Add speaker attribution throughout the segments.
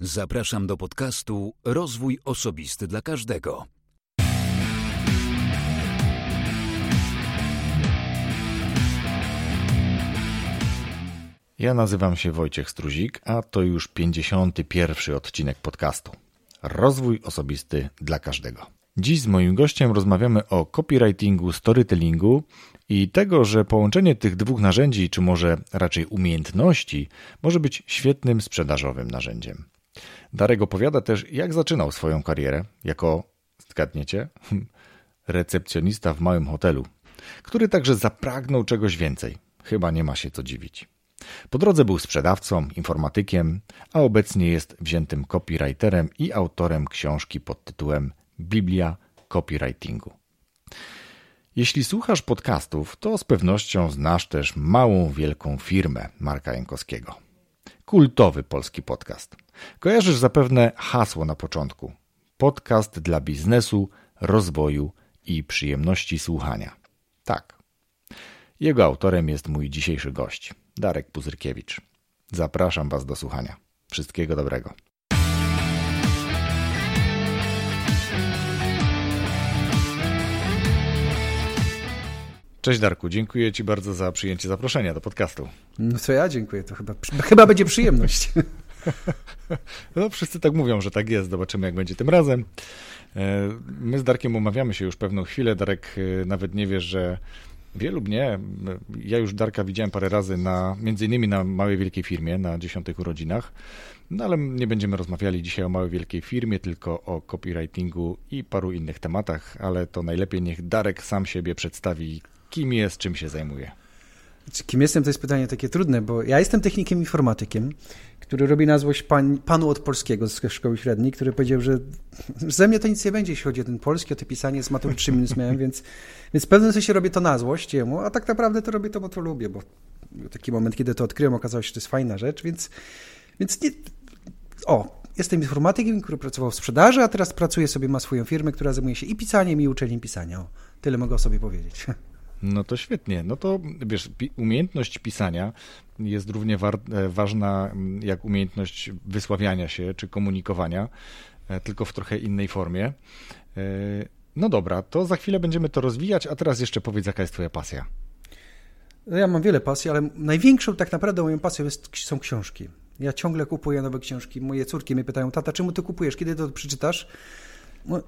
Speaker 1: Zapraszam do podcastu Rozwój Osobisty dla Każdego.
Speaker 2: Ja nazywam się Wojciech Struzik, a to już 51 odcinek podcastu. Rozwój osobisty dla każdego. Dziś z moim gościem rozmawiamy o copywritingu, storytellingu i tego, że połączenie tych dwóch narzędzi, czy może raczej umiejętności, może być świetnym sprzedażowym narzędziem. Darek opowiada też, jak zaczynał swoją karierę jako, zgadniecie, recepcjonista w małym hotelu, który także zapragnął czegoś więcej. Chyba nie ma się co dziwić. Po drodze był sprzedawcą, informatykiem, a obecnie jest wziętym copywriterem i autorem książki pod tytułem Biblia Copywritingu. Jeśli słuchasz podcastów, to z pewnością znasz też małą, wielką firmę Marka Jankowskiego. Kultowy polski podcast. Kojarzysz zapewne hasło na początku. Podcast dla biznesu, rozwoju i przyjemności słuchania. Tak. Jego autorem jest mój dzisiejszy gość, Darek Puzyrkiewicz. Zapraszam Was do słuchania. Wszystkiego dobrego. Cześć Darku, dziękuję Ci bardzo za przyjęcie zaproszenia do podcastu.
Speaker 3: No co ja dziękuję, to chyba, chyba będzie przyjemność.
Speaker 2: No, wszyscy tak mówią, że tak jest. Zobaczymy, jak będzie tym razem. E, my z Darkiem umawiamy się już pewną chwilę. Darek e, nawet nie wie, że wie lub nie. Ja już Darka widziałem parę razy, na, między innymi na małej wielkiej firmie, na dziesiątych urodzinach. No ale nie będziemy rozmawiali dzisiaj o małej wielkiej firmie, tylko o copywritingu i paru innych tematach, ale to najlepiej niech Darek sam siebie przedstawi, kim jest, czym się zajmuje.
Speaker 3: Kim jestem, to jest pytanie takie trudne, bo ja jestem technikiem informatykiem, który robi na złość pan, panu od polskiego z szkoły średniej, który powiedział, że ze mnie to nic nie będzie, jeśli chodzi o ten polski, o to pisanie, z matury 3 minus miałem, więc, więc w pewnym sensie robię to na złość jemu, a tak naprawdę to robię to, bo to lubię, bo taki moment, kiedy to odkryłem, okazało się, że to jest fajna rzecz, więc, więc nie, o, jestem informatykiem, który pracował w sprzedaży, a teraz pracuję sobie, ma swoją firmę, która zajmuje się i pisaniem, i uczeniem pisania. O, tyle mogę o sobie powiedzieć.
Speaker 2: No to świetnie. No to wiesz, umiejętność pisania jest równie e, ważna mm, jak umiejętność wysławiania się czy komunikowania, e, tylko w trochę innej formie. E, no dobra, to za chwilę będziemy to rozwijać, a teraz jeszcze powiedz, jaka jest Twoja pasja.
Speaker 3: No ja mam wiele pasji, ale największą tak naprawdę moją pasją jest, są książki. Ja ciągle kupuję nowe książki. Moje córki mnie pytają, tata, czemu ty kupujesz? Kiedy to przeczytasz? No,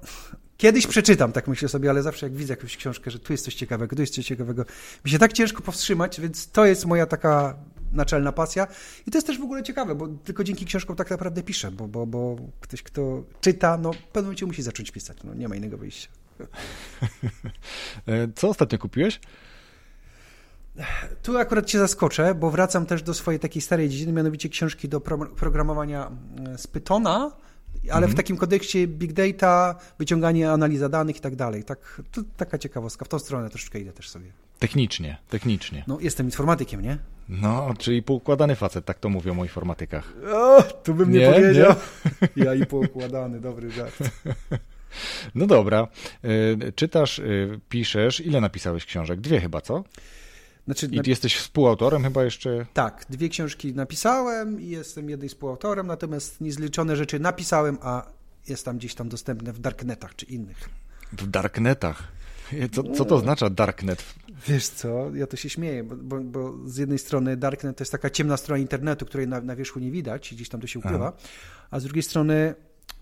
Speaker 3: Kiedyś przeczytam, tak myślę sobie, ale zawsze jak widzę jakąś książkę, że tu jest coś ciekawego, tu jest coś ciekawego, mi się tak ciężko powstrzymać, więc to jest moja taka naczelna pasja. I to jest też w ogóle ciekawe, bo tylko dzięki książkom tak naprawdę piszę, bo, bo, bo ktoś, kto czyta, no w pewnym momencie musi zacząć pisać, no nie ma innego wyjścia.
Speaker 2: E, co ostatnio kupiłeś?
Speaker 3: Tu akurat cię zaskoczę, bo wracam też do swojej takiej starej dziedziny, mianowicie książki do programowania z Pythona, ale mhm. w takim kodeksie big data, wyciąganie, analiza danych i tak dalej. Tak, to taka ciekawostka. W tą stronę troszeczkę idę też sobie.
Speaker 2: Technicznie, technicznie.
Speaker 3: No, jestem informatykiem, nie?
Speaker 2: No, czyli poukładany facet, tak to mówią o informatykach.
Speaker 3: O, tu bym nie, nie powiedział. Nie? Ja i poukładany, dobry żart.
Speaker 2: No dobra. Y, czytasz, y, piszesz. Ile napisałeś książek? Dwie chyba, co? Znaczy, I jesteś współautorem chyba jeszcze?
Speaker 3: Tak, dwie książki napisałem i jestem jednym współautorem, natomiast niezliczone rzeczy napisałem, a jest tam gdzieś tam dostępne w darknetach czy innych.
Speaker 2: W darknetach? Co, co to oznacza darknet?
Speaker 3: Wiesz co, ja to się śmieję, bo, bo, bo, z jednej strony darknet to jest taka ciemna strona internetu, której na, na wierzchu nie widać i gdzieś tam to się ukrywa, Aha. a z drugiej strony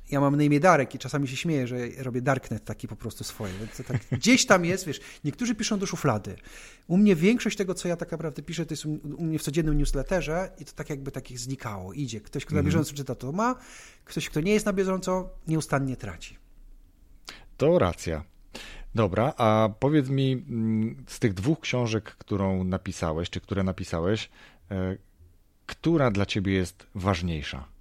Speaker 3: ja mam na imię Darek i czasami się śmieję, że robię darknet taki po prostu swoje. Tak gdzieś tam jest, wiesz, niektórzy piszą do szuflady. U mnie większość tego, co ja tak naprawdę piszę, to jest u, u mnie w codziennym newsletterze i to tak jakby takich znikało. Idzie. Ktoś, kto na mhm. bieżąco czyta, to ma. Ktoś, kto nie jest na bieżąco, nieustannie traci.
Speaker 2: To racja. Dobra, a powiedz mi mm, z tych dwóch książek, którą napisałeś, czy które napisałeś, e, która dla ciebie jest ważniejsza?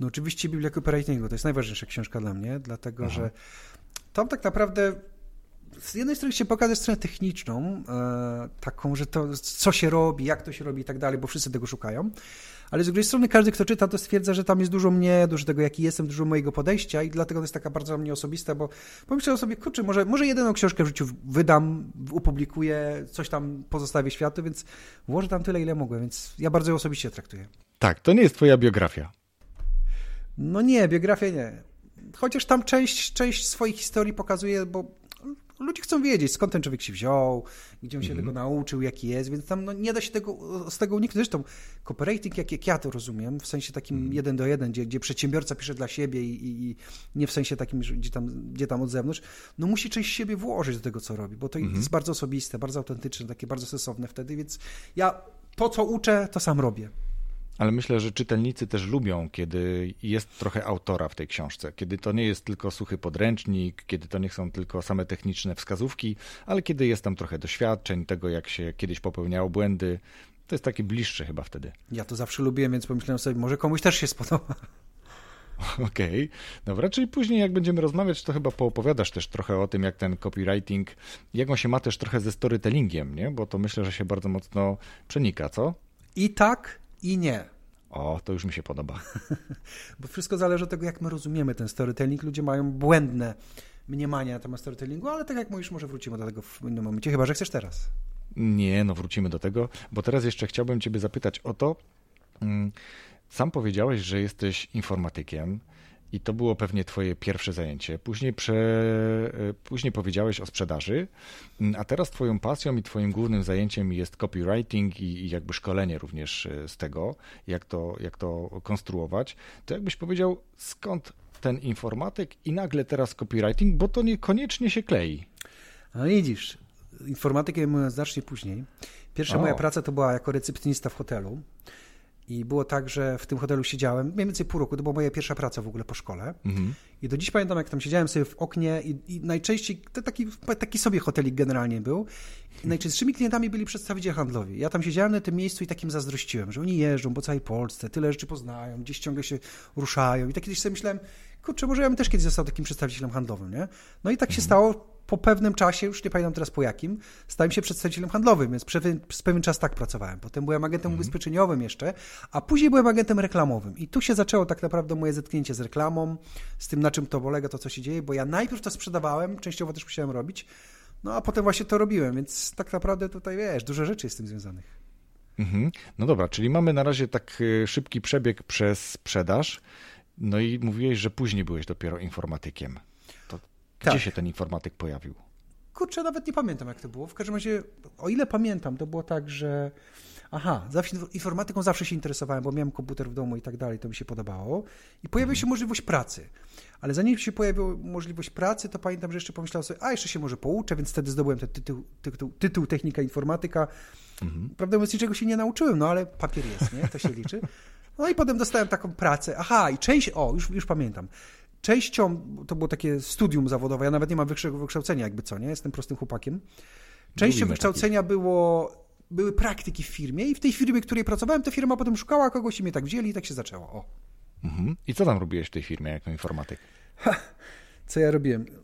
Speaker 3: No oczywiście Biblia Copywritingu to jest najważniejsza książka dla mnie, dlatego Aha. że tam tak naprawdę z jednej strony się pokazać stronę techniczną, e, taką, że to co się robi, jak to się robi i tak dalej, bo wszyscy tego szukają, ale z drugiej strony każdy, kto czyta, to stwierdza, że tam jest dużo mnie, dużo tego, jaki jestem, dużo mojego podejścia i dlatego to jest taka bardzo dla mnie osobista, bo pomyślałem sobie, kurczę, może, może jedyną książkę w życiu wydam, opublikuję, coś tam pozostawię światu, więc włożę tam tyle, ile mogę, więc ja bardzo ją osobiście traktuję.
Speaker 2: Tak, to nie jest twoja biografia.
Speaker 3: No nie, biografię nie. Chociaż tam część, część swojej historii pokazuje, bo ludzie chcą wiedzieć, skąd ten człowiek się wziął, gdzie on się mm -hmm. tego nauczył, jaki jest, więc tam no, nie da się tego, z tego uniknąć. Zresztą copywriting, jak, jak ja to rozumiem, w sensie takim mm -hmm. jeden do jeden, gdzie, gdzie przedsiębiorca pisze dla siebie i, i, i, nie w sensie takim, gdzie tam, gdzie tam od zewnątrz, no musi część siebie włożyć do tego, co robi, bo to mm -hmm. jest bardzo osobiste, bardzo autentyczne, takie bardzo sensowne wtedy, więc ja to, co uczę, to sam robię.
Speaker 2: Ale myślę, że czytelnicy też lubią, kiedy jest trochę autora w tej książce, kiedy to nie jest tylko suchy podręcznik, kiedy to nie są tylko same techniczne wskazówki, ale kiedy jest tam trochę doświadczeń, tego jak się kiedyś popełniało błędy. To jest takie bliższe chyba wtedy.
Speaker 3: Ja to zawsze lubiłem, więc pomyślałem sobie, może komuś też się spodoba.
Speaker 2: Okej, okay. dobra, czyli później jak będziemy rozmawiać, to chyba poopowiadasz też trochę o tym, jak ten copywriting, jak on się ma też trochę ze storytellingiem, nie? Bo to myślę, że się bardzo mocno przenika, co?
Speaker 3: I tak, i nie.
Speaker 2: O, to już mi się podoba.
Speaker 3: Bo wszystko zależy od tego, jak my rozumiemy ten storytelling. Ludzie mają błędne mniemania na temat storytellingu, ale tak jak mówisz, może wrócimy do tego w innym momencie, chyba że chcesz teraz.
Speaker 2: Nie, no wrócimy do tego, bo teraz jeszcze chciałbym Ciebie zapytać o to. Mm, sam powiedziałeś, że jesteś informatykiem. I to było pewnie twoje pierwsze zajęcie. Później, prze, e, później powiedziałeś o sprzedaży, mm, a teraz twoją pasją i twoim głównym zajęciem jest copywriting i, i jakby szkolenie również e, z tego, jak to, jak to konstruować. To jakbyś powiedział, skąd ten informatyk i nagle teraz copywriting, bo to niekoniecznie się klei.
Speaker 3: No widzisz, informatykę miałem znacznie później. Pierwsza o. moja praca to była jako recepcjonista w hotelu. I było tak, że w tym hotelu siedziałem mniej więcej pół roku, to była moja pierwsza praca w ogóle po szkole. Mhm. I do dziś pamiętam, jak tam siedziałem sobie w oknie i, i najczęściej, to taki, taki sobie hotelik generalnie był. Najczęstszymi klientami byli przedstawiciele handlowi. Ja tam siedziałem na tym miejscu i takim zazdrościłem, że oni jeżdżą po całej Polsce, tyle rzeczy poznają, gdzieś ciągle się ruszają. I tak kiedyś sobie myślałem, kurczę, może ja bym też kiedyś został takim przedstawicielem handlowym, nie? No i tak się mhm. stało po pewnym czasie, już nie pamiętam teraz po jakim, stałem się przedstawicielem handlowym, więc przez pewien czas tak pracowałem. Potem byłem agentem mhm. ubezpieczeniowym jeszcze, a później byłem agentem reklamowym. I tu się zaczęło tak naprawdę moje zetknięcie z reklamą, z tym, na czym to polega, to co się dzieje, bo ja najpierw to sprzedawałem, częściowo też musiałem robić, no a potem właśnie to robiłem, więc tak naprawdę tutaj, wiesz, dużo rzeczy jest z tym związanych.
Speaker 2: Mhm. No dobra, czyli mamy na razie tak y, szybki przebieg przez sprzedaż, no i mówiłeś, że później byłeś dopiero informatykiem. Gdzie tak. się ten informatyk pojawił?
Speaker 3: Kurczę, nawet nie pamiętam, jak to było. W każdym razie, o ile pamiętam, to było tak, że aha, zawsze, informatyką zawsze się interesowałem, bo miałem komputer w domu i tak dalej, to mi się podobało. I pojawiła się możliwość pracy. Ale zanim się pojawiła możliwość pracy, to pamiętam, że jeszcze pomyślałem sobie, a jeszcze się może pouczę, więc wtedy zdobyłem ten tytuł, tytuł, tytuł technika informatyka. Mhm. Prawdę mówiąc, niczego się nie nauczyłem, no ale papier jest, nie? To się liczy. No i potem dostałem taką pracę. Aha, i część, o, już, już pamiętam częścią, to było takie studium zawodowe, ja nawet nie mam wyższego wykształcenia jakby co, nie? Jestem prostym chłopakiem. Częścią wykształcenia było, były praktyki w firmie i w tej firmie, w której pracowałem, ta firma potem szukała kogoś i mnie tak wzięli i tak się zaczęło. O.
Speaker 2: Mhm. I co tam robiłeś w tej firmie jako informatyk? Ha,
Speaker 3: co ja robiłem?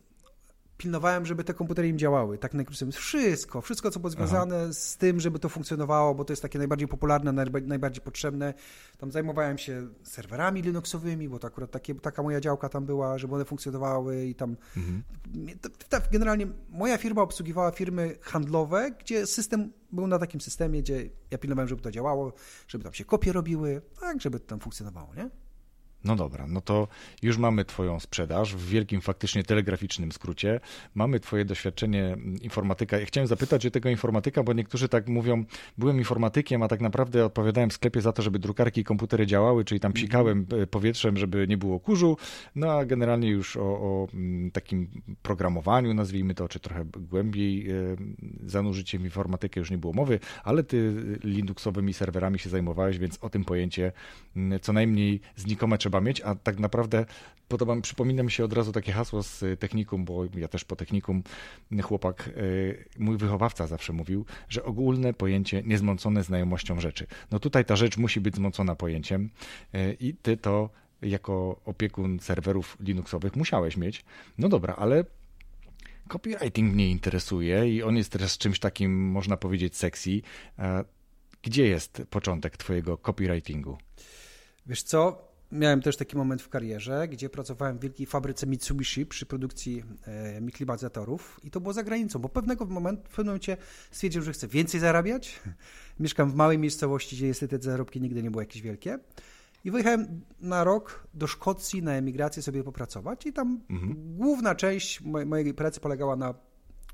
Speaker 3: Pilnowałem, żeby te komputery im działały. Tak najkrócej wszystko, wszystko, co było związane Aha. z tym, żeby to funkcjonowało, bo to jest takie najbardziej popularne, najbardziej potrzebne. Tam zajmowałem się serwerami Linuxowymi, bo to akurat takie, taka moja działka tam była, żeby one funkcjonowały i tam... Mhm. Generalnie moja firma obsługiwała firmy handlowe, gdzie system był na takim systemie, gdzie ja pilnowałem, żeby to działało, żeby tam się kopie robiły, tak, żeby to tam funkcjonowało, nie?
Speaker 2: No dobra, no to już mamy Twoją sprzedaż w wielkim, faktycznie telegraficznym skrócie. Mamy Twoje doświadczenie informatyka. Ja chciałem zapytać o tego informatyka, bo niektórzy tak mówią, byłem informatykiem, a tak naprawdę odpowiadałem w sklepie za to, żeby drukarki i komputery działały, czyli tam psikałem e, powietrzem, żeby nie było kurzu. No a generalnie już o, o takim programowaniu, nazwijmy to, czy trochę głębiej e, zanurzyć się w informatykę już nie było mowy, ale Ty Linuxowymi serwerami się zajmowałeś, więc o tym pojęcie co najmniej znikome trzeba trzeba mieć, a tak naprawdę podoba, przypomina mi się od razu takie hasło z technikum, bo ja też po technikum chłopak, e, mój wychowawca zawsze mówił, że ogólne pojęcie niezmącone znajomością rzeczy. No tutaj ta rzecz musi być zmącona pojęciem i ty to jako opiekun serwerów Linuxowych musiałeś mieć. No dobra, ale copywriting mnie interesuje i on jest teraz czymś takim, można powiedzieć, sexy. Gdzie jest początek twojego copywritingu?
Speaker 3: Wiesz co, Miałem też taki moment w karierze, gdzie pracowałem w wielkiej fabryce Mitsubishi przy produkcji e, klimatyzatorów i to było za granicą, bo pewnego momentu, w pewnym momencie stwierdziłem, że chcę więcej zarabiać. Mieszkam w małej miejscowości, gdzie niestety te zarobki nigdy nie były jakieś wielkie. I wyjechałem na rok do Szkocji na emigrację sobie popracować i tam główna część mojej, mojej pracy polegała na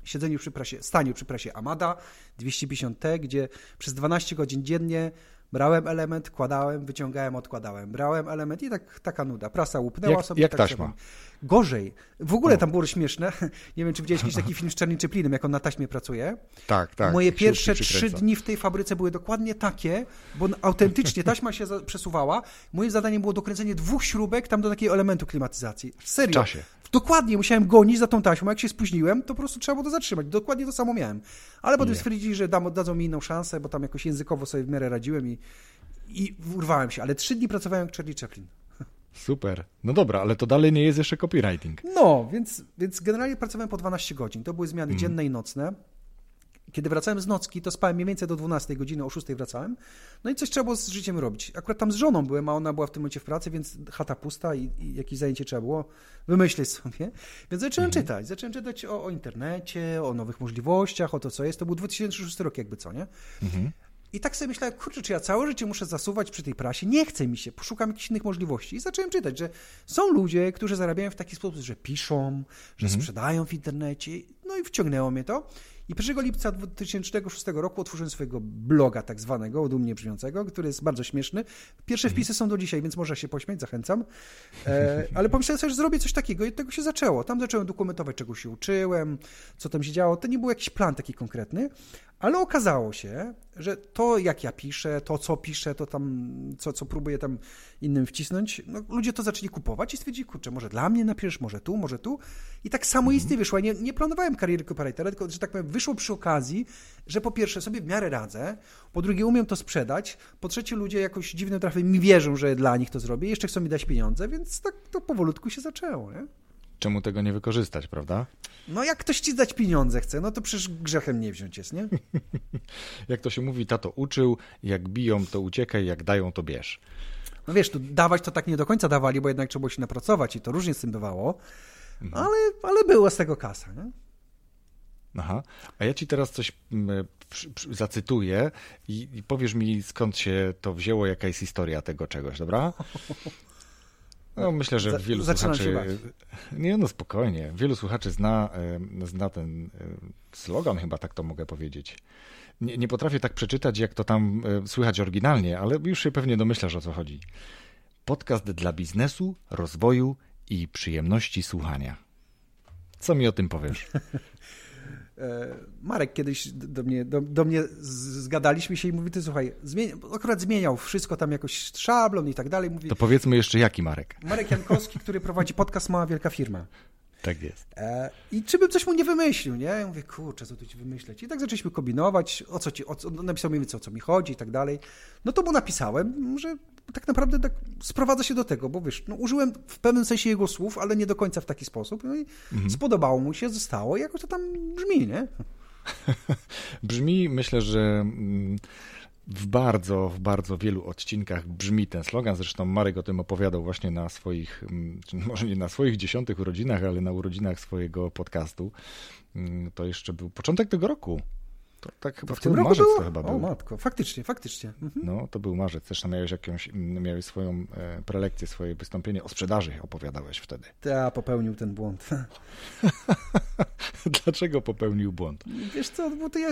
Speaker 3: siedzeniu przy prasie, staniu przy prasie Amada 250T, gdzie przez 12 godzin dziennie brałem element, kładałem, wyciągałem, odkładałem, brałem element i tak, taka nuda. Prasa łupnęła
Speaker 2: Jak-
Speaker 3: sobie.
Speaker 2: jak
Speaker 3: tak
Speaker 2: taśma.
Speaker 3: sobie. Gorzej. W ogóle tam było śmieszne. Nie wiem, czy widziałeś jakiś taki film z Charlie Chaplinem, jak on na taśmie pracuje.
Speaker 2: Tak, tak.
Speaker 3: Moje pierwsze trzy dni w tej fabryce były dokładnie takie, bo autentycznie taśma się przesuwała. Moim zadaniem było dokręcenie dwóch śrubek tam do takiego elementu klimatyzacji. Serio.
Speaker 2: W czasie.
Speaker 3: Dokładnie, musiałem gonić za tą taśmą. Jak się spóźniłem, to po prostu trzeba było to zatrzymać. Dokładnie to samo miałem. Ale potem
Speaker 2: Nie.
Speaker 3: stwierdzili, że dam, dadzą mi inną szansę, bo tam jakoś językowo sobie w miarę radziłem i, i urwałem się. Ale trzy dni pracowałem jak Charlie Chaplin.
Speaker 2: Super. No dobra, ale to dalej nie jest jeszcze copywriting.
Speaker 3: No, więc, więc generalnie pracowałem po 12 godzin. To były zmiany dzienne i nocne. Kiedy wracałem z nocki, to spałem mniej więcej do 12 godziny, o 6 wracałem. No i coś trzeba było z życiem robić. Akurat tam z żoną byłem, a ona była w tym momencie w pracy, więc chata pusta i, i jakieś zajęcie trzeba było wymyślić sobie. Więc zacząłem czytać. Zacząłem czytać o, o internecie, o nowych możliwościach, o to, co jest. To był 2006 rok jakby, co, nie? I tak sobie myślałem, kurczę, czy ja całe życie muszę zasuwać przy tej prasie? Nie chce mi się, poszukam jakichś innych możliwości. I zacząłem czytać, że są ludzie, którzy zarabiają w taki sposób, że piszą, że sprzedają w internecie. No i wciągnęło mnie to. I 1 lipca 2006 roku otworzyłem swojego bloga tak zwanego, dumnie brzmiącego, który jest bardzo śmieszny. Pierwsze wpisy są do dzisiaj, więc można się pośmiać, zachęcam. E, ale pomyślałem sobie, że zrobię coś takiego i od tego się zaczęło. Tam zacząłem dokumentować, czego się uczyłem, co tam się działo. To nie był jakiś plan taki konkretny, ale okazało się, że to jak ja piszę, to co piszę, to tam, co, co próbuję tam innym wcisnąć, no, ludzie to zaczęli kupować i stwierdzili, kurczę, może dla mnie napiszesz, może tu, może tu. I tak samoistnie wyszło. Ja nie, nie planowałem kariery copywritera, tylko, że tak powiem, wyszło przy okazji, że po pierwsze sobie w miarę radzę, po drugie umiem to sprzedać, po trzecie ludzie jakoś dziwnym trafem mi wierzą, że dla nich to zrobię, jeszcze chcą mi dać pieniądze, więc tak to powolutku się zaczęło, nie?
Speaker 2: Czemu tego nie wykorzystać, prawda?
Speaker 3: No jak ktoś ci dać pieniądze chce, no to przecież grzechem nie wziąć jest, nie?
Speaker 2: Jak to się mówi, tato uczył, jak biją, to uciekaj, jak dają, to bierz.
Speaker 3: No wiesz, tu dawać to tak nie do końca dawali, bo jednak trzeba było się napracować i to różnie z tym bywało, ale, ale było z tego kasa, nie?
Speaker 2: Aha. A ja ci teraz coś mm, przy, zacytuję i, i powiesz mi, skąd się to wzięło, jaka jest historia tego czegoś, dobra? No, myślę, że wielu
Speaker 3: zaczynam
Speaker 2: słuchaczy. Nie, no spokojnie. Wielu słuchaczy zna, zna ten slogan, chyba tak to mogę powiedzieć. Nie, nie potrafię tak przeczytać, jak to tam e, słychać oryginalnie, ale już się pewnie domyślasz o co chodzi. Podcast dla biznesu, rozwoju i przyjemności słuchania. Co mi o tym powiesz?
Speaker 3: E, Marek kiedyś do mnie, do, do mnie zgadaliśmy się i mówi, ty słuchaj, zmieni, akurat zmieniał wszystko tam jakoś szablon i tak dalej. Mówi,
Speaker 2: To powiedzmy jeszcze jaki Marek.
Speaker 3: Marek Jankowski, który prowadzi podcast Mała Wielka Firma.
Speaker 2: Tak jest.
Speaker 3: E, I czy bym coś mu nie wymyślił, nie? Ja mówię, kurczę, co tu ci wymyśleć? I tak zaczęliśmy kombinować, o co ci, o co, napisał mi więcej, o co mi chodzi i tak dalej. No to mu napisałem, że tak naprawdę tak sprowadza się do tego, bo wiesz, no użyłem w pewnym sensie jego słów, ale nie do końca w taki sposób. No i spodobało mu się, zostało i jakoś to tam brzmi, nie?
Speaker 2: Brzmi, myślę, że mm, w bardzo, w bardzo wielu odcinkach brzmi ten slogan. Zresztą Marek o tym opowiadał właśnie na swoich, mm, może nie na swoich dziesiątych urodzinach, ale na urodzinach swojego podcastu. Mm, To jeszcze był początek tego roku. To tak chyba w, tym marzec
Speaker 3: było?
Speaker 2: to chyba
Speaker 3: O matko, faktycznie, faktycznie. Mhm.
Speaker 2: No, to był marzec. Zresztą miałeś jakąś, miałeś swoją e, prelekcję, swoje wystąpienie o sprzedaży opowiadałeś wtedy.
Speaker 3: Ta popełnił ten błąd.
Speaker 2: Dlaczego popełnił błąd?
Speaker 3: Wiesz co, bo to ja,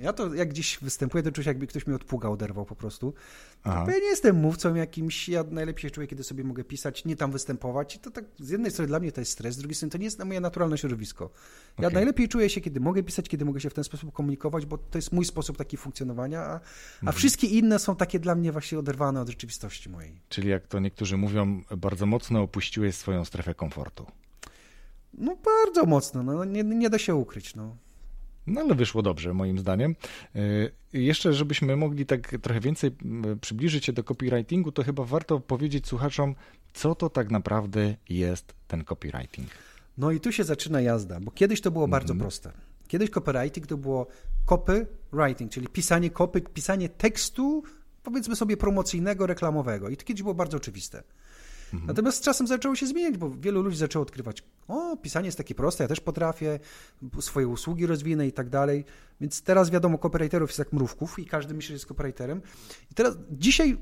Speaker 3: ja to jak gdzieś występuję, to czuję jakby ktoś mi od pługa oderwał po prostu.
Speaker 2: Aha.
Speaker 3: Bo ja nie jestem mówcą jakimś, ja najlepiej się czuję, kiedy sobie mogę pisać, nie tam występować. I to tak z jednej strony dla mnie to jest stres, z drugiej strony to nie jest moje naturalne środowisko. Ja
Speaker 2: Okej.
Speaker 3: najlepiej czuję się, kiedy mogę pisać, kiedy mogę się w ten sposób komunikować, bo to jest mój sposób taki funkcjonowania, a, a
Speaker 2: Mhm.
Speaker 3: wszystkie inne są takie dla mnie właśnie oderwane od rzeczywistości mojej.
Speaker 2: Czyli jak to niektórzy mówią, bardzo mocno opuściłeś swoją strefę komfortu.
Speaker 3: No bardzo mocno, no, nie, nie da się ukryć. No.
Speaker 2: No ale wyszło dobrze, moim zdaniem. Yy, Jeszcze, żebyśmy mogli tak trochę więcej mm, przybliżyć się do copywritingu, to chyba warto powiedzieć słuchaczom, co to tak naprawdę jest ten copywriting.
Speaker 3: No i tu się zaczyna jazda, bo kiedyś to było bardzo proste. Kiedyś copywriting to było copywriting, czyli pisanie kopy, pisanie tekstu, powiedzmy sobie promocyjnego, reklamowego. I to kiedyś było bardzo oczywiste. Natomiast z czasem zaczęło się zmieniać, bo wielu ludzi zaczęło odkrywać, o, pisanie jest takie proste, ja też potrafię, swoje usługi rozwinę i tak dalej. Więc teraz wiadomo, copywriterów jest jak mrówków i każdy myśli, że jest copywriterem. I teraz dzisiaj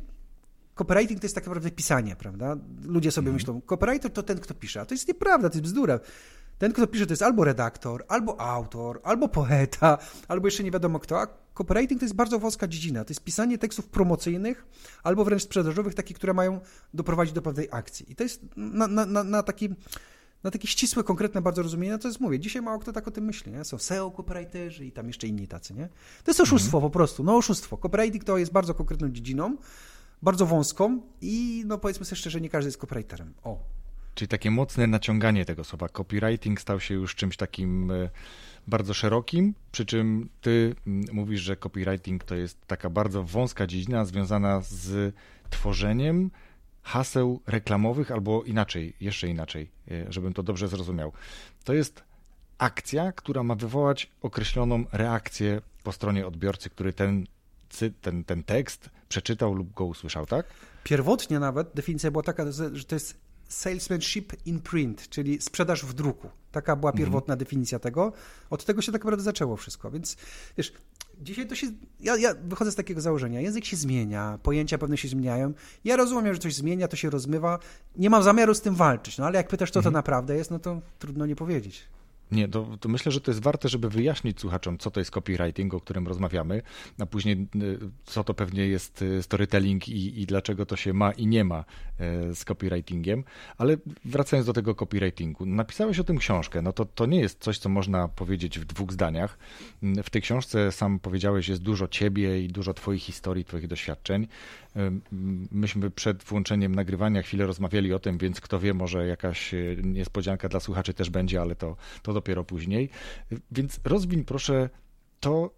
Speaker 3: copywriting to jest tak naprawdę pisanie, prawda? Ludzie sobie mhm. myślą, copywriter to ten, kto pisze, a to jest nieprawda, to jest bzdura. Ten, kto pisze, to jest albo redaktor, albo autor, albo poeta, albo jeszcze nie wiadomo kto, a copywriting to jest bardzo wąska dziedzina. To jest pisanie tekstów promocyjnych albo wręcz sprzedażowych, takich, które mają doprowadzić do pewnej akcji. I to jest na, na, na, na taki na takie ścisłe, konkretne bardzo rozumienie, to jest mówię, dzisiaj mało kto tak o tym myśli, nie? Są SEO copywriterzy i tam jeszcze inni tacy, nie? To jest oszustwo mhm. po prostu, no oszustwo. Copywriting to jest bardzo konkretną dziedziną, bardzo wąską i no powiedzmy sobie szczerze, nie każdy jest copywriterem. O.
Speaker 2: Czyli takie mocne naciąganie tego słowa. Copywriting stał się już czymś takim e, bardzo szerokim, przy czym ty mówisz, że copywriting to jest taka bardzo wąska dziedzina związana z tworzeniem haseł reklamowych, albo inaczej, jeszcze inaczej, e, żebym to dobrze zrozumiał. To jest akcja, która ma wywołać określoną reakcję po stronie odbiorcy, który ten, ten, ten tekst przeczytał lub go usłyszał, tak?
Speaker 3: Pierwotnie nawet definicja była taka, że to jest salesmanship in print, czyli sprzedaż w druku. Taka była mhm. pierwotna mhm. definicja tego. Od tego się tak naprawdę zaczęło wszystko. Więc wiesz, dzisiaj to się. Ja, ja, wychodzę z takiego założenia. Język się zmienia, pojęcia pewne się zmieniają. Ja rozumiem, że coś zmienia, to się rozmywa. Nie mam zamiaru z tym walczyć. No ale jak pytasz, co mhm. to naprawdę jest, no to trudno nie powiedzieć.
Speaker 2: Nie, to, to, myślę, że to jest warte, żeby wyjaśnić słuchaczom, co to jest copywriting, o którym rozmawiamy, a później y, co to pewnie jest y, storytelling i, i dlaczego to się ma i nie ma y, z copywritingiem. Ale wracając do tego copywritingu, napisałeś o tym książkę, no to, to nie jest coś, co można powiedzieć w dwóch zdaniach. W tej książce, sam powiedziałeś, jest dużo ciebie i dużo twoich historii, twoich doświadczeń. Myśmy przed włączeniem nagrywania chwilę rozmawiali o tym, więc kto wie, może jakaś niespodzianka dla słuchaczy też będzie, ale to, to dopiero później. Więc rozwiń proszę to,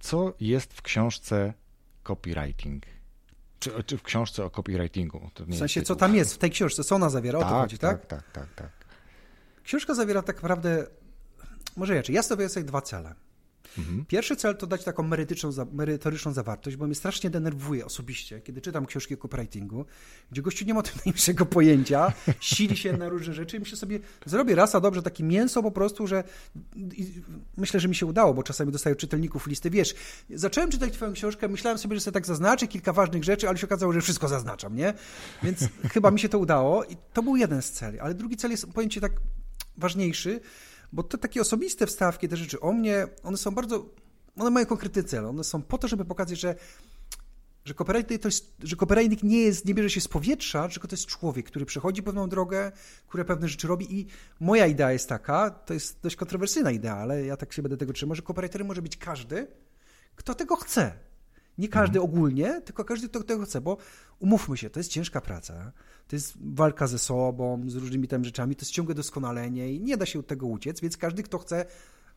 Speaker 2: co jest w książce copywriting. Czy, czy w książce o copywritingu.
Speaker 3: w sensie, co tam jest w tej książce, co ona zawiera, tak, o to tak, chodzi, tak?
Speaker 2: Tak, tak, tak, tak.
Speaker 3: Książka zawiera tak naprawdę, może ja stawiam sobie dwa cele. Mhm. Pierwszy cel to dać taką merytoryczną, merytoryczną zawartość, bo mnie strasznie denerwuje osobiście, kiedy czytam książki o copywritingu, gdzie gościu nie ma o tym najmniejszego pojęcia, sili się na różne rzeczy i myślę sobie, zrobię raz, a dobrze, takie mięso po prostu, że myślę, że mi się udało, bo czasami dostaję czytelników listy, wiesz, zacząłem czytać twoją książkę, myślałem sobie, że sobie tak zaznaczę kilka ważnych rzeczy, ale się okazało, że wszystko zaznaczam, nie? Więc chyba mi się to udało i to był jeden z celi, ale drugi cel jest, ci tak, ważniejszy, bo te takie osobiste wstawki, te rzeczy o mnie, one są bardzo, one mają konkretny cel. One są po to, żeby pokazać, że że copywriting, to jest, że nie, jest, nie bierze się z powietrza, tylko to jest człowiek, który przechodzi pewną drogę, który pewne rzeczy robi i moja idea jest taka, to jest dość kontrowersyjna idea, ale ja tak się będę tego trzymał, że copywriterem może być każdy, kto tego chce. Nie każdy mhm. ogólnie, tylko każdy, kto tego chce, bo umówmy się, to jest ciężka praca, to jest walka ze sobą, z różnymi tam rzeczami, to jest ciągłe doskonalenie i nie da się od tego uciec, więc każdy, kto chce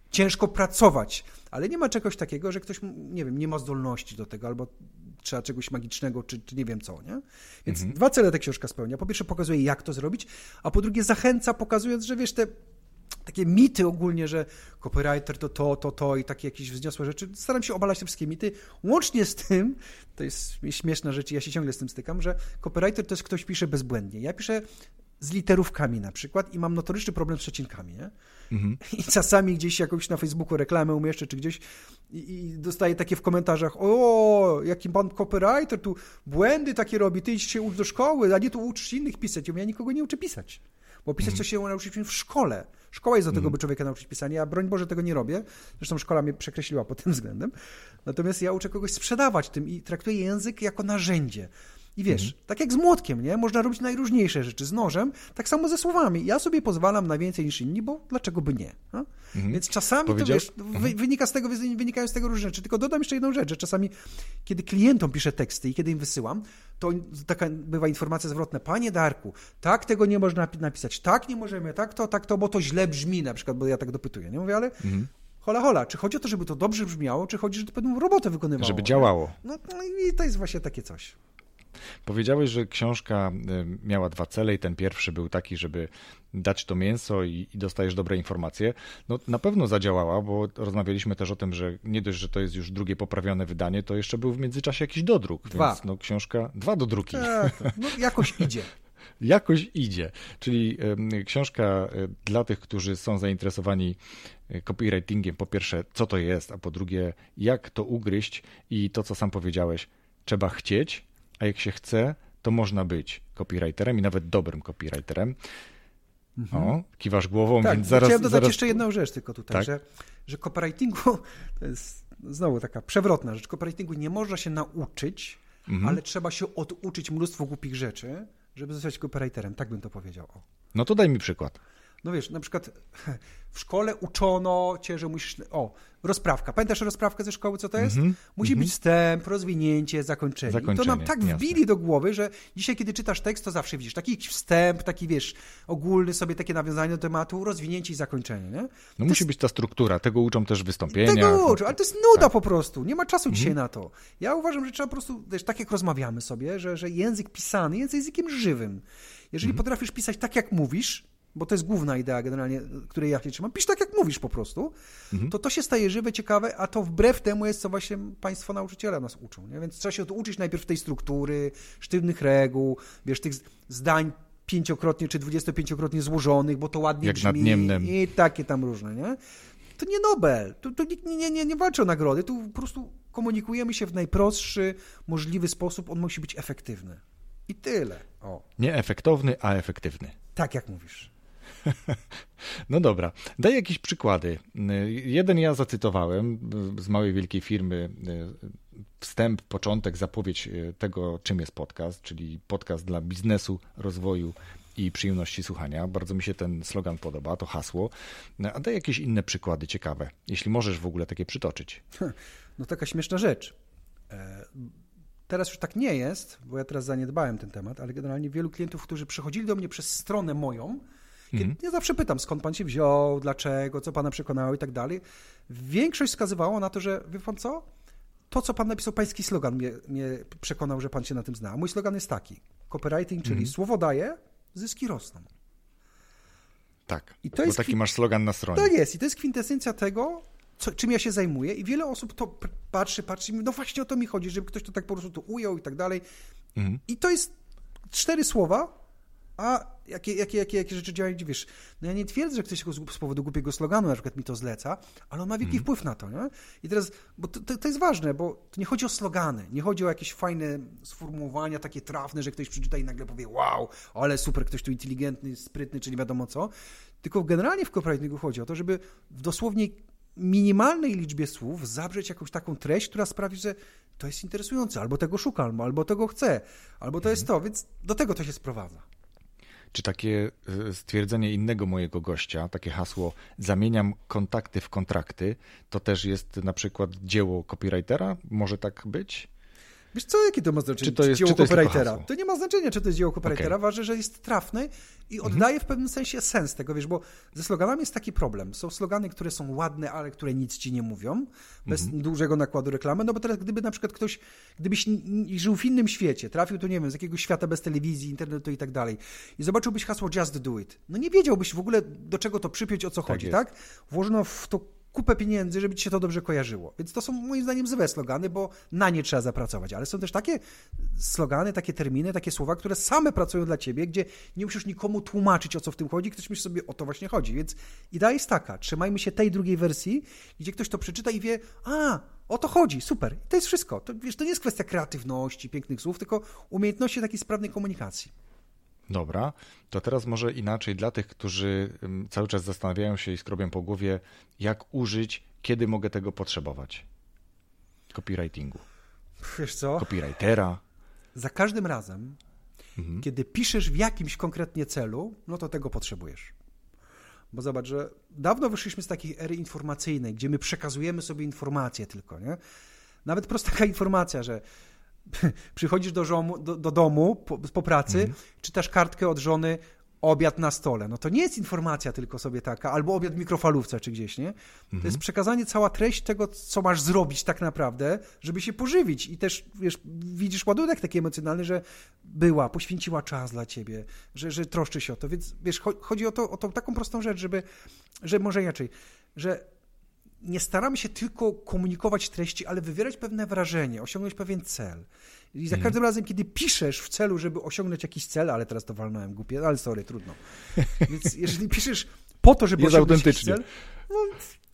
Speaker 3: ciężko pracować, ale nie ma czegoś takiego, że ktoś, nie wiem, nie ma zdolności do tego, albo trzeba czegoś magicznego, czy, czy nie wiem co, nie? Więc mhm. dwa cele ta książka spełnia. Po pierwsze pokazuje, jak to zrobić, a po drugie zachęca, pokazując, że wiesz, te takie mity ogólnie, że copywriter to to, to, to i takie jakieś wzniosłe rzeczy. Staram się obalać te wszystkie mity. Łącznie z tym, to jest śmieszna rzecz, ja się ciągle z tym stykam, że copywriter to jest ktoś pisze bezbłędnie. Ja piszę z literówkami na przykład i mam notoryczny problem z przecinkami, nie? Mhm. I czasami gdzieś jakąś na Facebooku reklamę umieszczę, czy gdzieś i, i dostaję takie w komentarzach, o, jaki pan copywriter tu błędy takie robi, ty idź się ucz do szkoły, a nie tu uczysz innych pisać. Ja, nikogo nie uczę pisać. Bo pisać to się nauczyliśmy w szkole. Szkoła jest do tego, mhm. by człowieka nauczyć pisania. Ja broń Boże tego nie robię. Zresztą szkoła mnie przekreśliła pod tym względem. Natomiast ja uczę kogoś sprzedawać tym i traktuję język jako narzędzie. I wiesz, mhm. tak jak z młotkiem, nie? Można robić najróżniejsze rzeczy z nożem, tak samo ze słowami. Ja sobie pozwalam na więcej niż inni, bo dlaczego by nie? No? Mhm. Więc czasami to wiesz, mhm. wynika z tego, wynikają z tego różne rzeczy. Tylko dodam jeszcze jedną rzecz, że czasami, kiedy klientom piszę teksty i kiedy im wysyłam, to taka bywa informacja zwrotna. Panie Darku, tak tego nie można napisać, tak nie możemy, tak to, tak to, bo to źle brzmi na przykład, bo ja tak dopytuję. Nie mówię, ale hola hola, czy chodzi o to, żeby to dobrze brzmiało, czy chodzi, żeby pewną robotę wykonywało?
Speaker 2: Żeby działało.
Speaker 3: No, no i to jest właśnie takie coś.
Speaker 2: Powiedziałeś, że książka y, miała dwa cele i ten pierwszy był taki, żeby dać to mięso i, i, dostajesz dobre informacje. No na pewno zadziałała, bo rozmawialiśmy też o tym, że nie dość, że to jest już drugie poprawione wydanie, to jeszcze był w międzyczasie jakiś dodruk. Dwa. Więc no książka, dwa dodruki. Tak,
Speaker 3: no jakoś idzie.
Speaker 2: jakoś idzie. Czyli książka y, dla tych, którzy są zainteresowani copywritingiem, po pierwsze, co to jest, a po drugie, jak to ugryźć i to, co sam powiedziałeś, trzeba chcieć, a jak się chce, to można być copywriterem i nawet dobrym copywriterem. Mhm. O, kiwasz głową,
Speaker 3: tak,
Speaker 2: więc zaraz...
Speaker 3: Chciałem dodać
Speaker 2: zaraz...
Speaker 3: jeszcze jedną rzecz tylko tutaj,
Speaker 2: tak?
Speaker 3: że, że copywritingu to jest znowu taka przewrotna rzecz. Copywritingu nie można się nauczyć, mhm. ale trzeba się oduczyć mnóstwo głupich rzeczy, żeby zostać copywriterem. Tak bym to powiedział. O.
Speaker 2: No to daj mi przykład.
Speaker 3: No wiesz, na przykład w szkole uczono cię, że musisz. O, rozprawka. Pamiętasz rozprawkę ze szkoły, co to jest? Mm -hmm, Musi mm -hmm. być wstęp, rozwinięcie, zakończenie. zakończenie. I to nam tak jasne. wbili do głowy, że dzisiaj, kiedy czytasz tekst, to zawsze widzisz taki wstęp, taki wiesz, ogólny sobie takie nawiązanie do tematu, rozwinięcie i zakończenie. Nie?
Speaker 2: No
Speaker 3: to
Speaker 2: musi jest... być ta struktura, tego uczą też wystąpienia.
Speaker 3: Tego uczą, ale to jest nuda tak. po prostu. Nie ma czasu dzisiaj mm -hmm. na to. Ja uważam, że trzeba po prostu, wiesz, tak jak rozmawiamy sobie, że, że język pisany jest językiem żywym. Jeżeli mhm. potrafisz pisać tak, jak mówisz, bo to jest główna idea generalnie, której ja się trzymam, pisz tak, jak mówisz po prostu, mhm. to to się staje żywe, ciekawe, a to wbrew temu jest, co właśnie państwo nauczyciele nas uczą, nie? Więc trzeba się uczyć najpierw tej struktury, sztywnych reguł, wiesz, tych zdań pięciokrotnie czy dwudziestopięciokrotnie złożonych, bo to ładnie
Speaker 2: jak
Speaker 3: brzmi i takie tam różne, nie? To nie Nobel, tu, tu nikt nie, nie, nie walczy o nagrody, tu po prostu komunikujemy się w najprostszy możliwy sposób, on musi być efektywny. I tyle. O.
Speaker 2: Nie efektowny, a efektywny.
Speaker 3: Tak jak mówisz.
Speaker 2: No dobra, daj jakieś przykłady. Jeden ja zacytowałem z małej wielkiej firmy. Wstęp, początek, zapowiedź tego, czym jest podcast, czyli podcast dla biznesu, rozwoju i przyjemności słuchania. Bardzo mi się ten slogan podoba, to hasło. A daj jakieś inne przykłady ciekawe, jeśli możesz w ogóle takie przytoczyć.
Speaker 3: No taka śmieszna rzecz. E, teraz już tak nie jest, bo ja teraz zaniedbałem ten temat, ale generalnie wielu klientów, którzy przychodzili do mnie przez stronę moją, Mhm. Ja zawsze pytam, skąd pan się wziął, dlaczego, co pana przekonało i tak dalej. Większość wskazywało na to, że wie pan co? To, co pan napisał, pański slogan mnie, mnie przekonał, że pan się na tym zna. Mój slogan jest taki: copywriting, czyli mhm. słowo daje, zyski rosną.
Speaker 2: Tak, I to bo jest taki masz slogan na stronie.
Speaker 3: Tak jest i to jest kwintesencja tego, co, czym ja się zajmuję i wiele osób to patrzy, patrzy i mówi, no właśnie o to mi chodzi, żeby ktoś to tak po prostu tu ujął i tak dalej. Mhm. I to jest cztery słowa, a jakie, jakie, jakie, jakie rzeczy działają, wiesz, no ja nie twierdzę, że ktoś z powodu głupiego sloganu na przykład mi to zleca, ale on ma wielki mm. wpływ na to, nie? I teraz, bo to, to, to, jest ważne, bo to nie chodzi o slogany, nie chodzi o jakieś fajne sformułowania, takie trafne, że ktoś przeczyta i nagle powie, wow, ale super, ktoś tu inteligentny, sprytny, czy nie wiadomo co, tylko generalnie w copywritingu chodzi o to, żeby w dosłownie minimalnej liczbie słów zabrzeć jakąś taką treść, która sprawi, że to jest interesujące, albo tego szukam, albo tego chcę, albo to jest mhm. to, więc do tego to się sprowadza.
Speaker 2: Czy takie e, stwierdzenie innego mojego gościa, takie hasło zamieniam kontakty w kontrakty, to też jest na przykład dzieło copywritera? Może tak być?
Speaker 3: Wiesz co, jakie to ma znaczenie? Czy to jest, dzieło czy to copywritera? To nie ma znaczenia, czy to jest dzieło copywritera. Okay. Ważne, że jest trafny i mhm. oddaje w pewnym sensie sens tego, wiesz, bo ze sloganami jest taki problem. Są slogany, które są ładne, ale które nic ci nie mówią, bez mhm. dużego nakładu reklamy, no bo teraz gdyby na przykład ktoś, gdybyś żył w innym świecie, trafił tu, nie wiem, z jakiegoś świata bez telewizji, internetu i tak dalej i zobaczyłbyś hasło just do it, no nie wiedziałbyś w ogóle, do czego to przypiąć, o co tak chodzi, jest. tak? Włożono w to kupę pieniędzy, żeby ci się to dobrze kojarzyło. Więc to są moim zdaniem złe slogany, bo na nie trzeba zapracować. Ale są też takie slogany, takie terminy, takie słowa, które same pracują dla ciebie, gdzie nie musisz nikomu tłumaczyć, o co w tym chodzi, ktoś myśli sobie, o to właśnie chodzi. Więc idea jest taka, trzymajmy się tej drugiej wersji, gdzie ktoś to przeczyta i wie, a, o to chodzi, super. I to jest wszystko. To, wiesz, to nie jest kwestia kreatywności, pięknych słów, tylko umiejętności takiej sprawnej komunikacji.
Speaker 2: Dobra, to teraz może inaczej dla tych, którzy cały czas zastanawiają się i skrobią po głowie, jak użyć, kiedy mogę tego potrzebować. Copywritingu.
Speaker 3: Wiesz co?
Speaker 2: Copywritera.
Speaker 3: Za każdym razem, mhm. kiedy piszesz w jakimś konkretnie celu, no to tego potrzebujesz. Bo zobacz, że dawno wyszliśmy z takiej ery informacyjnej, gdzie my przekazujemy sobie informacje tylko, nie? Nawet prosta taka informacja, że przychodzisz do, żomu, do, do domu po, po pracy, mhm. czytasz kartkę od żony, obiad na stole. No to nie jest informacja tylko sobie taka, albo obiad w mikrofalówce czy gdzieś, nie? To mhm. jest przekazanie cała treść tego, co masz zrobić tak naprawdę, żeby się pożywić. I też, wiesz, widzisz ładunek taki emocjonalny, że była, poświęciła czas dla ciebie, że, że troszczy się o to. Więc, wiesz, chodzi o, to, o tą taką prostą rzecz, żeby, że może inaczej, że nie staramy się tylko komunikować treści, ale wywierać pewne wrażenie, osiągnąć pewien cel. I za mhm. każdym razem, kiedy piszesz w celu, żeby osiągnąć jakiś cel, ale teraz to walnąłem głupie, ale sorry, trudno. Więc jeżeli piszesz po to, żeby
Speaker 2: Jest
Speaker 3: osiągnąć jakiś cel, no,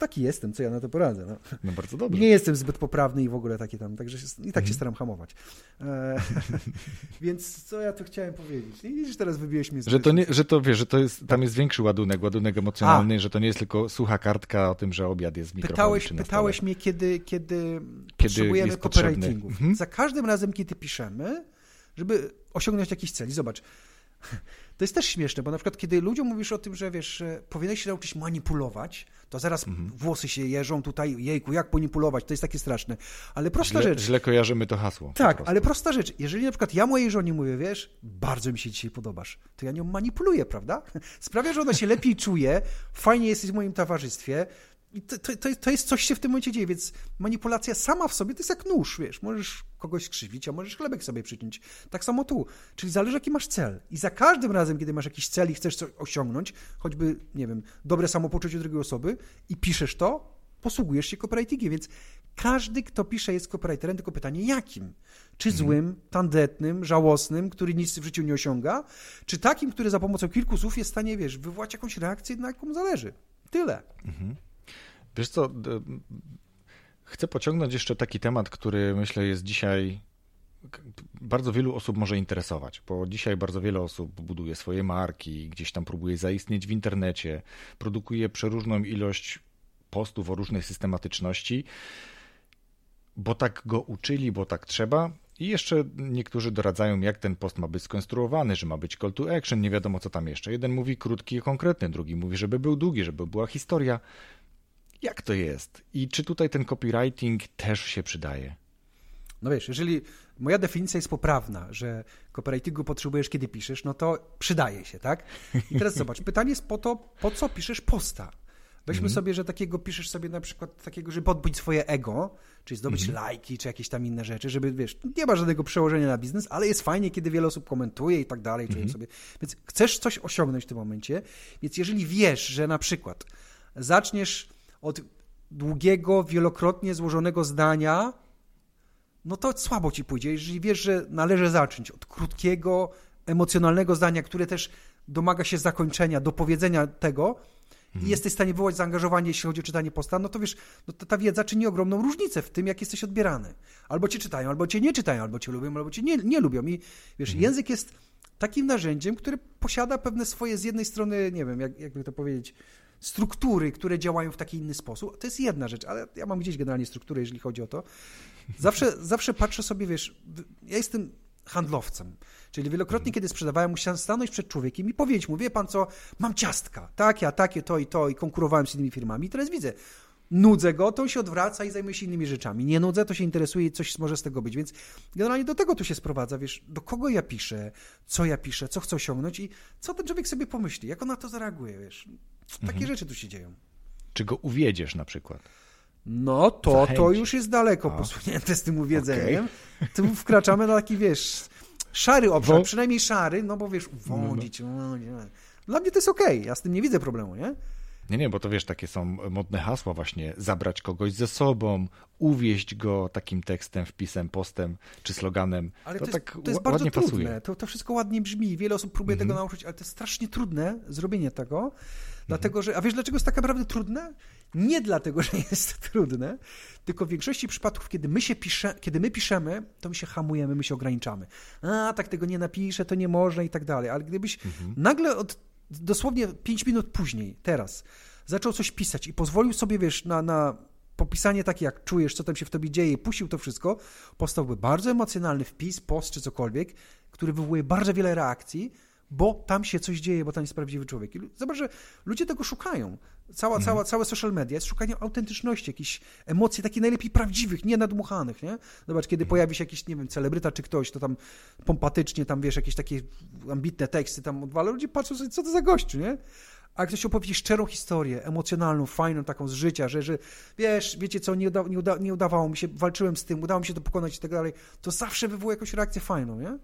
Speaker 3: taki jestem, co ja na to poradzę. No,
Speaker 2: no bardzo dobrze.
Speaker 3: Nie jestem zbyt poprawny i w ogóle taki tam, także i tak mhm. się staram hamować. E, więc co ja tu chciałem powiedzieć? I widzisz, teraz wybiłeś mnie z
Speaker 2: że to, nie, że to wiesz, że to jest, tam jest większy ładunek, ładunek emocjonalny, A. że to nie jest tylko sucha kartka o tym, że obiad jest w
Speaker 3: Pytałeś, pytałeś mnie, kiedy, kiedy, kiedy potrzebujemy copywritingu. Mhm. Za każdym razem, kiedy piszemy, żeby osiągnąć jakiś cel. I zobacz, to jest też śmieszne, bo na przykład kiedy ludziom mówisz o tym, że wiesz, powinieneś się nauczyć manipulować, to zaraz mhm. włosy się jeżą tutaj, jejku, jak manipulować, to jest takie straszne. Ale prosta
Speaker 2: źle,
Speaker 3: rzecz.
Speaker 2: Źle kojarzymy to hasło.
Speaker 3: Tak, ale prosta rzecz. Jeżeli na przykład ja mojej żonie mówię, wiesz, bardzo mi się dzisiaj podobasz, to ja nią manipuluję, prawda? Sprawia, że ona się lepiej czuje, fajnie jesteś w moim towarzystwie, i to, to, to, jest coś się w tym momencie dzieje, więc manipulacja sama w sobie to jest jak nóż, wiesz, możesz kogoś skrzywić, a możesz chlebek sobie przyciąć. Tak samo tu. Czyli zależy, jaki masz cel. I za każdym razem, kiedy masz jakiś cel i chcesz coś osiągnąć, choćby, nie wiem, dobre samopoczucie drugiej osoby i piszesz to, posługujesz się copywritingiem, więc każdy, kto pisze, jest copywriterem, tylko pytanie jakim? Czy mhm. złym, tandetnym, żałosnym, który nic w życiu nie osiąga, czy takim, który za pomocą kilku słów jest w stanie, wiesz, wywołać jakąś reakcję, na jaką zależy. Tyle. Mhm.
Speaker 2: Wiesz co, chcę pociągnąć jeszcze taki temat, który myślę jest dzisiaj bardzo wielu osób może interesować, bo dzisiaj bardzo wiele osób buduje swoje marki, gdzieś tam próbuje zaistnieć w internecie, produkuje przeróżną ilość postów o różnej systematyczności, bo tak go uczyli, bo tak trzeba. I jeszcze niektórzy doradzają, jak ten post ma być skonstruowany, że ma być call to action, nie wiadomo co tam jeszcze. Jeden mówi krótki i konkretny, drugi mówi, żeby był długi, żeby była historia. Jak to jest? I czy tutaj ten copywriting też się przydaje?
Speaker 3: No wiesz, jeżeli moja definicja jest poprawna, że copywritingu potrzebujesz, kiedy piszesz, no to przydaje się, tak? I teraz zobacz, pytanie jest po to, po co piszesz posta? Weźmy -hmm. sobie, że takiego piszesz sobie na przykład takiego, żeby podbić swoje ego, czyli zdobyć -hmm. lajki, czy jakieś tam inne rzeczy, żeby, wiesz, nie ma żadnego przełożenia na biznes, ale jest fajnie, kiedy wiele osób komentuje i tak dalej, mm -hmm. sobie. Więc chcesz coś osiągnąć w tym momencie, więc jeżeli wiesz, że na przykład zaczniesz od długiego, wielokrotnie złożonego zdania, no to słabo ci pójdzie. Jeżeli wiesz, że należy zacząć od krótkiego, emocjonalnego zdania, które też domaga się zakończenia, dopowiedzenia tego mhm. i jesteś w stanie wywołać zaangażowanie, jeśli chodzi o czytanie posta, no to wiesz, no to ta wiedza czyni ogromną różnicę w tym, jak jesteś odbierany. Albo cię czytają, albo cię nie czytają, albo cię lubią, albo cię nie, nie lubią. I wiesz, mhm. język jest takim narzędziem, które posiada pewne swoje z jednej strony, nie wiem, jak, jakby to powiedzieć, struktury, które działają w taki inny sposób. To jest jedna rzecz, ale ja mam gdzieś generalnie strukturę, jeżeli chodzi o to. Zawsze, zawsze patrzę sobie, wiesz, ja jestem handlowcem. Czyli wielokrotnie, kiedy sprzedawałem, musiałem stanąć przed człowiekiem i powiedzieć mu, wie pan co, mam ciastka, takie, a takie, to i to i konkurowałem z innymi firmami i teraz widzę, nudzę go, to on się odwraca i zajmuje się innymi rzeczami. Nie nudzę, to się interesuje i coś może z tego być. Więc generalnie do tego tu się sprowadza, wiesz, do kogo ja piszę, co ja piszę, co chcę osiągnąć i co ten człowiek sobie pomyśli, jak on na to zareaguje, wiesz. Takie mhm. rzeczy tu się dzieją.
Speaker 2: Czy go uwiedziesz na przykład?
Speaker 3: No to, to już jest daleko A. posunięte z tym uwiedzeniem. Okay. Tu wkraczamy na taki, wiesz, szary obszar, przynajmniej szary, no bo wiesz, uwodzić. No, no. Dla mnie to jest okej, okay. ja z tym nie widzę problemu, nie?
Speaker 2: Nie, nie, bo to wiesz, takie są modne hasła właśnie, zabrać kogoś ze sobą, uwieść go takim tekstem, wpisem, postem czy sloganem. Ale to, to jest, tak to jest bardzo trudne, pasuje.
Speaker 3: To, to wszystko ładnie brzmi, wiele osób próbuje tego mhm. nauczyć, ale to jest strasznie trudne zrobienie tego. Dlatego że, a wiesz dlaczego jest tak naprawdę trudne? Nie dlatego, że jest trudne, tylko w większości przypadków, kiedy my się pisze, kiedy my piszemy, to my się hamujemy, my się ograniczamy. A, tak tego nie napiszę, to nie można i tak dalej, ale gdybyś mhm. nagle od dosłownie 5 minut później, teraz, zaczął coś pisać i pozwolił sobie, wiesz, na, na popisanie takie, jak czujesz, co tam się w tobie dzieje, puścił to wszystko, powstałby bardzo emocjonalny wpis, post czy cokolwiek, który wywołuje bardzo wiele reakcji, bo tam się coś dzieje, bo tam jest prawdziwy człowiek. I zobacz, że ludzie tego szukają. Cała, mhm. cała, całe social media jest szukaniem autentyczności, jakichś emocji takich najlepiej prawdziwych, nie nadmuchanych, nie? Zobacz, kiedy mhm. pojawi się jakiś, nie wiem, celebryta czy ktoś, to tam pompatycznie tam, wiesz, jakieś takie ambitne teksty tam odwala, ludzie patrzą sobie, co to za gościu, nie? A jak ktoś opowie szczerą historię, emocjonalną, fajną, taką z życia, że, że wiesz, wiecie co, nie, uda, nie, uda, nie udawało mi się, walczyłem z tym, udało mi się to pokonać i tak dalej, to zawsze wywołuje jakąś reakcję fajną, nie?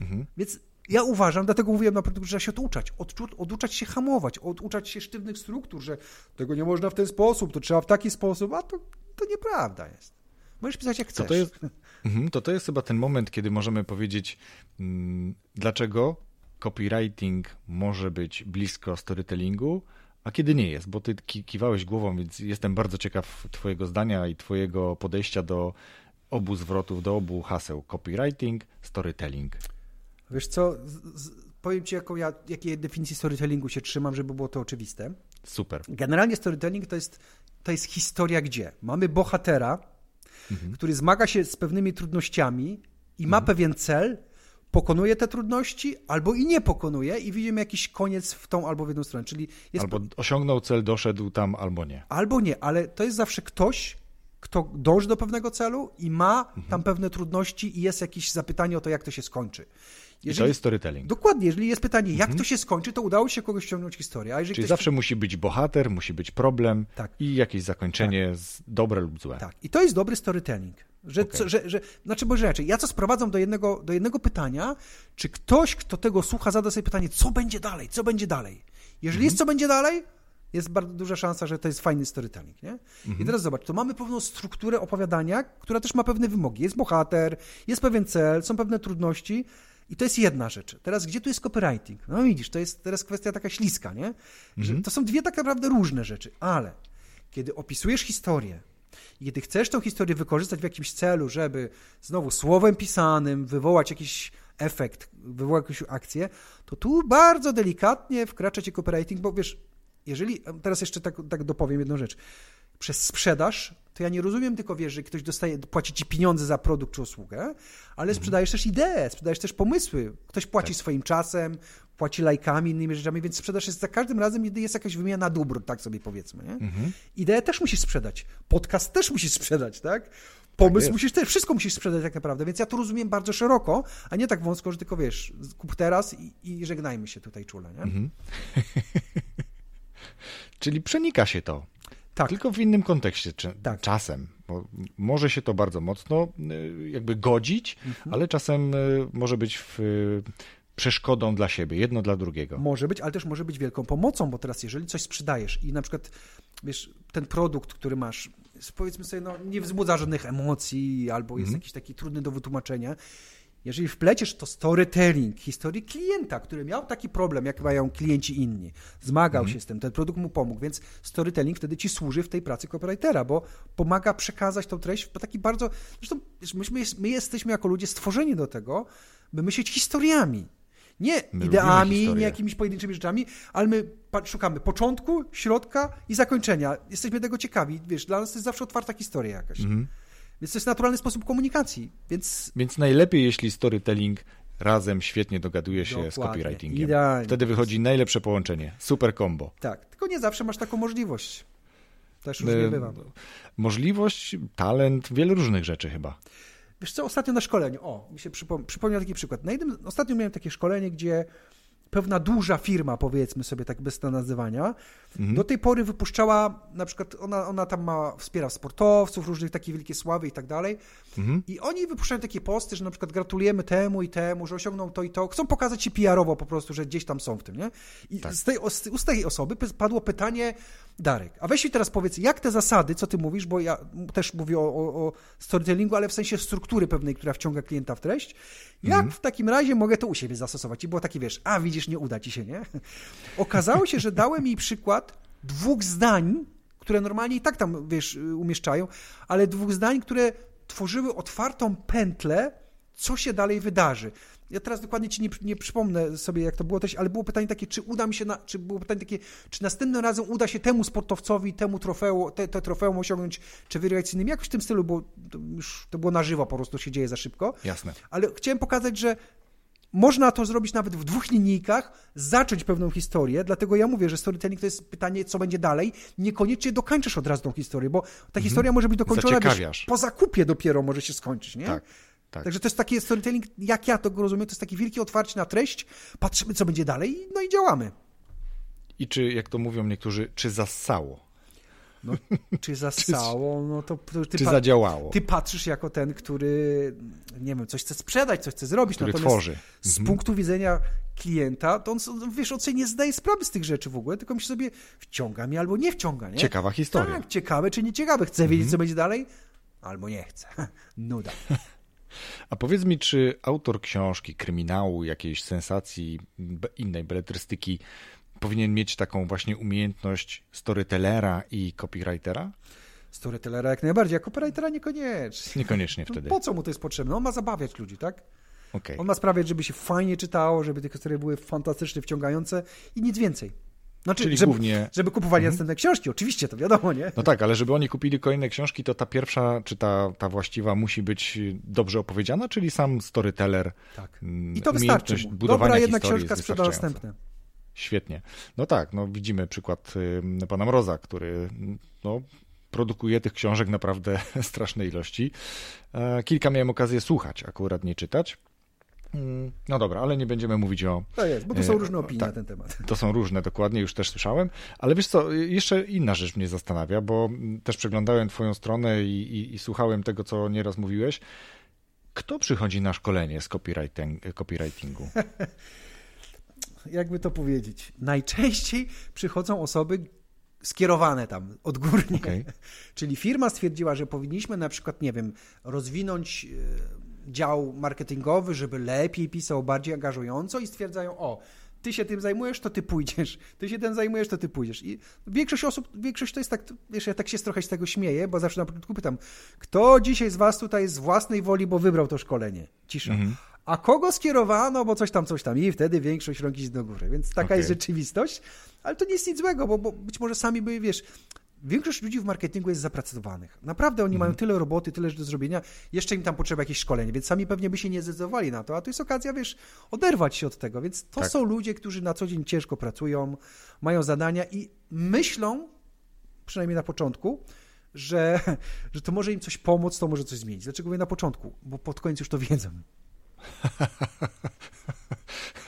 Speaker 3: Mhm. Więc ja uważam, dlatego mówiłem na początku, że trzeba się oduczać, oduczać się hamować, oduczać się sztywnych struktur, że tego nie można w ten sposób, to trzeba w taki sposób, a to, to nieprawda jest. Możesz pisać jak chcesz.
Speaker 2: To, to, jest, mhm, to to jest chyba ten moment, kiedy możemy powiedzieć, mm, dlaczego copywriting może być blisko storytellingu, a kiedy nie jest, bo ty kiwałeś głową, więc jestem bardzo ciekaw twojego zdania i twojego podejścia do obu zwrotów, do obu haseł copywriting, storytelling.
Speaker 3: Wiesz co, z, powiem ci, jaką ja, jakiej definicji storytellingu się trzymam, żeby było to oczywiste.
Speaker 2: Super.
Speaker 3: Generalnie storytelling to jest, to jest historia gdzie? Mamy bohatera, mhm. który zmaga się z pewnymi trudnościami i ma mhm. pewien cel, pokonuje te trudności, albo i nie pokonuje i widzimy jakiś koniec w tą albo w jedną stronę. Czyli
Speaker 2: jest... Albo osiągnął cel, doszedł tam, albo nie.
Speaker 3: Albo nie, ale to jest zawsze ktoś, kto dąży do pewnego celu i ma mhm. tam pewne trudności i jest jakieś zapytanie o to, jak to się skończy.
Speaker 2: Jeżeli, I to jest storytelling.
Speaker 3: Dokładnie. Jeżeli jest pytanie, jak mhm. to się skończy, to udało się kogoś ściągnąć historię. A
Speaker 2: jeżeli Czyli zawsze musi być bohater, musi być problem tak. i jakieś zakończenie tak. dobre lub złe.
Speaker 3: Tak. I to jest dobry storytelling. Że, okay. co, że, że, znaczy, bo rzeczy, ja co sprowadzam do jednego, do jednego pytania, czy ktoś, kto tego słucha, zada sobie pytanie, co będzie dalej, co będzie dalej. Jeżeli mhm. jest co będzie dalej, jest bardzo duża szansa, że to jest fajny storytelling. Nie? Mhm. I teraz zobacz, to mamy pewną strukturę opowiadania, która też ma pewne wymogi. Jest bohater, jest pewien cel, są pewne trudności. I to jest jedna rzecz. Teraz, gdzie tu jest copywriting? No widzisz, to jest teraz kwestia taka śliska, nie? Że mhm. to są dwie tak naprawdę różne rzeczy, ale kiedy opisujesz historię, i kiedy chcesz tą historię wykorzystać w jakimś celu, żeby znowu słowem pisanym wywołać jakiś efekt, wywołać jakąś akcję, to tu bardzo delikatnie wkracza ci copywriting, bo wiesz, jeżeli, teraz jeszcze tak, tak dopowiem jedną rzecz, przez sprzedaż, to ja nie rozumiem tylko, wiesz, że ktoś dostaje, płaci ci pieniądze za produkt czy usługę, ale mhm. sprzedajesz też idee, sprzedajesz też pomysły. Ktoś płaci tak. swoim czasem, płaci lajkami, innymi rzeczami, więc sprzedaż jest za każdym razem, jest jakaś wymiana dóbr, tak sobie powiedzmy. Nie? Mhm. Ideę też musisz sprzedać, podcast też musisz sprzedać, tak? Pomysł tak musisz też, wszystko musisz sprzedać tak naprawdę, więc ja to rozumiem bardzo szeroko, a nie tak wąsko, że tylko wiesz, kup teraz i, i żegnajmy się tutaj czule, nie? Mhm.
Speaker 2: Czyli przenika się to. Tak. Tylko w innym kontekście, czy, tak. czasem. Bo może się to bardzo mocno y, jakby godzić, mhm. ale czasem y, może być w, przeszkodą dla siebie, jedno dla drugiego.
Speaker 3: Może być, ale też może być wielką pomocą, bo teraz jeżeli coś sprzedajesz i na przykład wiesz, ten produkt, który masz, powiedzmy sobie, no, nie wzbudza żadnych emocji albo jest mhm. jakiś taki trudny do wytłumaczenia jeżeli wpleciesz to storytelling, historii klienta, który miał taki problem, jak mają klienci inni, zmagał mm. się z tym, ten produkt mu pomógł, więc storytelling wtedy ci służy w tej pracy copywritera, bo pomaga przekazać tą treść w taki bardzo... Zresztą myśmy, my jesteśmy jako ludzie stworzeni do tego, by myśleć historiami. Nie my ideami, nie jakimiś pojedynczymi rzeczami, ale my szukamy początku, środka i zakończenia. Jesteśmy tego ciekawi. Wiesz, dla nas to jest zawsze otwarta historia jakaś. Mm. Więc to jest naturalny sposób komunikacji. Więc,
Speaker 2: więc najlepiej, jeśli storytelling razem świetnie dogaduje się Dokładnie. z copywritingiem. Idealnie. Wtedy wychodzi najlepsze połączenie. Super combo.
Speaker 3: Tak, tylko nie zawsze masz taką możliwość. Też już nie bywa.
Speaker 2: Możliwość, talent, wiele różnych rzeczy chyba.
Speaker 3: Wiesz co, ostatnio na szkoleniu, o, mi się przypom przypomniał taki przykład. Na jednym, ostatnio miałem takie szkolenie, gdzie pewna duża firma, powiedzmy sobie tak bez nazywania, mhm. do tej pory wypuszczała, na przykład ona, ona tam ma, wspiera sportowców, różnych takie wielkie sławy i tak dalej. Mhm. I oni wypuszczają takie posty, że na przykład gratulujemy temu i temu, że osiągną to i to. Chcą pokazać się PR-owo po prostu, że gdzieś tam są w tym, nie? I tak. z, tej, z tej osoby padło pytanie, Darek, a weź mi teraz powiedz, jak te zasady, co ty mówisz, bo ja też mówię o, o, o storytellingu, ale w sensie struktury pewnej, która wciąga klienta w treść, jak mhm. w takim razie mogę to u siebie zastosować? I było takie, wiesz, a widzisz, nie uda ci się, nie? Okazało się, że dałem jej przykład dwóch zdań, które normalnie i tak tam, wiesz, umieszczają, ale dwóch zdań, które tworzyły otwartą pętlę, co się dalej wydarzy. Ja teraz dokładnie ci nie, nie przypomnę sobie, jak to było też, ale było pytanie takie, czy uda mi się, na, czy było pytanie takie, czy następnym razem uda się temu sportowcowi, temu trofeum, te, te trofeum osiągnąć, czy wygrać z innymi, jakoś w tym stylu, bo to już to było na żywo, po prostu się dzieje za szybko.
Speaker 2: Jasne.
Speaker 3: Ale chciałem pokazać, że można to zrobić nawet w dwóch linijkach, zacząć pewną historię, dlatego ja mówię, że storytelling to jest pytanie, co będzie dalej. Niekoniecznie dokończysz od razu tą historię, bo ta mhm. historia może być dokończona wiesz, po zakupie dopiero może się skończyć, nie?
Speaker 2: Tak. Tak.
Speaker 3: Także to jest taki storytelling, jak ja to rozumiem, to jest takie wielkie otwarcie na treść, patrzymy, co będzie dalej, no i działamy.
Speaker 2: I czy, jak to mówią niektórzy, czy zassało?
Speaker 3: No, czy zasało, no to,
Speaker 2: ty, czy zadziałało.
Speaker 3: ty patrzysz jako ten, który, nie wiem, coś chce sprzedać, coś chce zrobić.
Speaker 2: Który Natomiast tworzy.
Speaker 3: Z mhm. punktu widzenia klienta, to on, wiesz, on sobie nie zdaje sprawy z tych rzeczy w ogóle, tylko myśli sobie, wciąga mnie albo nie wciąga, nie?
Speaker 2: Ciekawa historia.
Speaker 3: Tak, ciekawe czy nie ciekawe. Chce wiedzieć, mhm. co będzie dalej, albo nie chce. Nuda.
Speaker 2: A powiedz mi, czy autor książki, kryminału, jakiejś sensacji, innej beletrystyki powinien mieć taką właśnie umiejętność storytellera i copywritera?
Speaker 3: Storytellera jak najbardziej, a copywritera niekoniecznie.
Speaker 2: Niekoniecznie wtedy.
Speaker 3: Po co mu to jest potrzebne? On ma zabawiać ludzi, tak?
Speaker 2: Okay.
Speaker 3: On ma sprawiać, żeby się fajnie czytało, żeby te historie były fantastycznie wciągające i nic więcej. Znaczy,
Speaker 2: Czyli
Speaker 3: żeby,
Speaker 2: głównie...
Speaker 3: żeby kupowali mhm. następne książki, oczywiście, to wiadomo, nie?
Speaker 2: No tak, ale żeby oni kupili kolejne książki, to ta pierwsza, czy ta, ta właściwa musi być dobrze opowiedziana, czyli sam storyteller.
Speaker 3: Tak.
Speaker 2: Mm,
Speaker 3: I to wystarczy. Dobra jedna książka sprzeda następne.
Speaker 2: Świetnie. No tak, no widzimy przykład y, pana Mroza, który no, produkuje tych książek naprawdę strasznej ilości. E, kilka miałem okazję słuchać, akurat nie czytać. Mm, no dobra, ale nie będziemy mówić o.
Speaker 3: To jest, bo to są e, różne opinie tak, na ten temat.
Speaker 2: To są różne, dokładnie, już też słyszałem. Ale wiesz co, jeszcze inna rzecz mnie zastanawia, bo też przeglądałem Twoją stronę i, i, i słuchałem tego, co nieraz mówiłeś. Kto przychodzi na szkolenie z copywriting, copywritingu?
Speaker 3: Jakby to powiedzieć? Najczęściej przychodzą osoby skierowane tam odgórnie. Okay. Czyli firma stwierdziła, że powinniśmy na przykład, nie wiem, rozwinąć e, dział marketingowy, żeby lepiej pisał, bardziej angażująco i stwierdzają, o, ty się tym zajmujesz, to ty pójdziesz. Ty się tym zajmujesz, to ty pójdziesz. I większość osób, większość to jest tak, wiesz, ja tak się trochę z tego śmieję, bo zawsze na początku pytam, kto dzisiaj z was tutaj z własnej woli, bo wybrał to szkolenie? Cisza. Mhm. A kogo skierowano, bo coś tam, coś tam. I wtedy większość rąk idzie do góry. Więc taka okay. jest rzeczywistość. Ale to nie jest nic złego, bo, bo być może sami by, wiesz, Większość ludzi w marketingu jest zapracowanych. Naprawdę oni mają mhm. tyle roboty, tyle do zrobienia, jeszcze im tam potrzeba jakieś szkolenie, więc sami pewnie by się nie zdecydowali na to, a to jest okazja, wiesz, oderwać się od tego. Więc to tak. są ludzie, którzy na co dzień ciężko pracują, mają zadania i myślą, przynajmniej na początku, że, że to może im coś pomóc, to może coś zmienić. Dlaczego mówię na początku? Bo pod koniec już to wiedzą.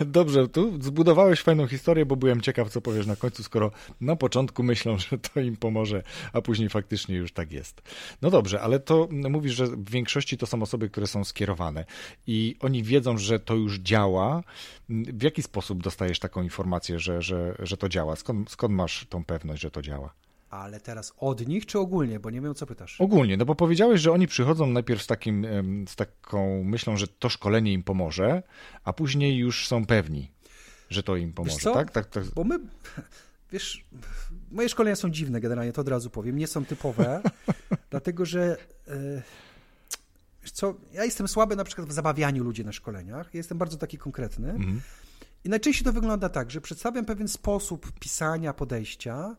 Speaker 2: Dobrze, tu zbudowałeś fajną historię, bo byłem ciekaw, co powiesz na końcu, skoro na początku myślą, że to im pomoże, a później faktycznie już tak jest. No dobrze, ale to mówisz, że w większości to są osoby, które są skierowane i oni wiedzą, że to już działa. W jaki sposób dostajesz taką informację, że, że, że to działa? Skąd, skąd masz tą pewność, że to działa?
Speaker 3: Ale teraz od nich czy ogólnie? Bo nie wiem, co pytasz.
Speaker 2: Ogólnie, no bo powiedziałeś, że oni przychodzą najpierw z, takim, z taką myślą, że to szkolenie im pomoże, a później już są pewni, że to im pomoże, tak? tak? Tak,
Speaker 3: Bo my, wiesz, moje szkolenia są dziwne generalnie, to od razu powiem, nie są typowe, dlatego że e, wiesz co, ja jestem słaby na przykład w zabawianiu ludzi na szkoleniach, ja jestem bardzo taki konkretny mhm. i najczęściej to wygląda tak, że przedstawiam pewien sposób pisania, podejścia,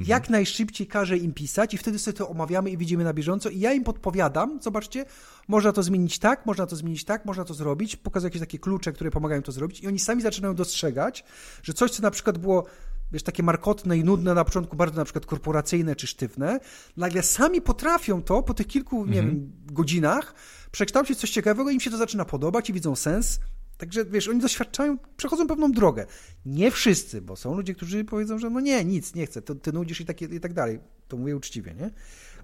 Speaker 3: Mhm. Jak najszybciej każę im pisać i wtedy sobie to omawiamy i widzimy na bieżąco i ja im podpowiadam, zobaczcie, można to zmienić tak, można to zmienić tak, można to zrobić, pokazuję jakieś takie klucze, które pomagają to zrobić i oni sami zaczynają dostrzegać, że coś, co na przykład było wiesz, takie markotne i nudne na początku, bardzo na przykład korporacyjne czy sztywne, nagle sami potrafią to po tych kilku, nie mhm. wiem, godzinach przekształcić coś ciekawego, im się to zaczyna podobać i widzą sens, Także wiesz, oni doświadczają, przechodzą pewną drogę. Nie wszyscy, bo są ludzie, którzy powiedzą, że no nie, nic, nie chcę, to ty nudzisz i tak, i tak dalej. To mówię uczciwie, nie?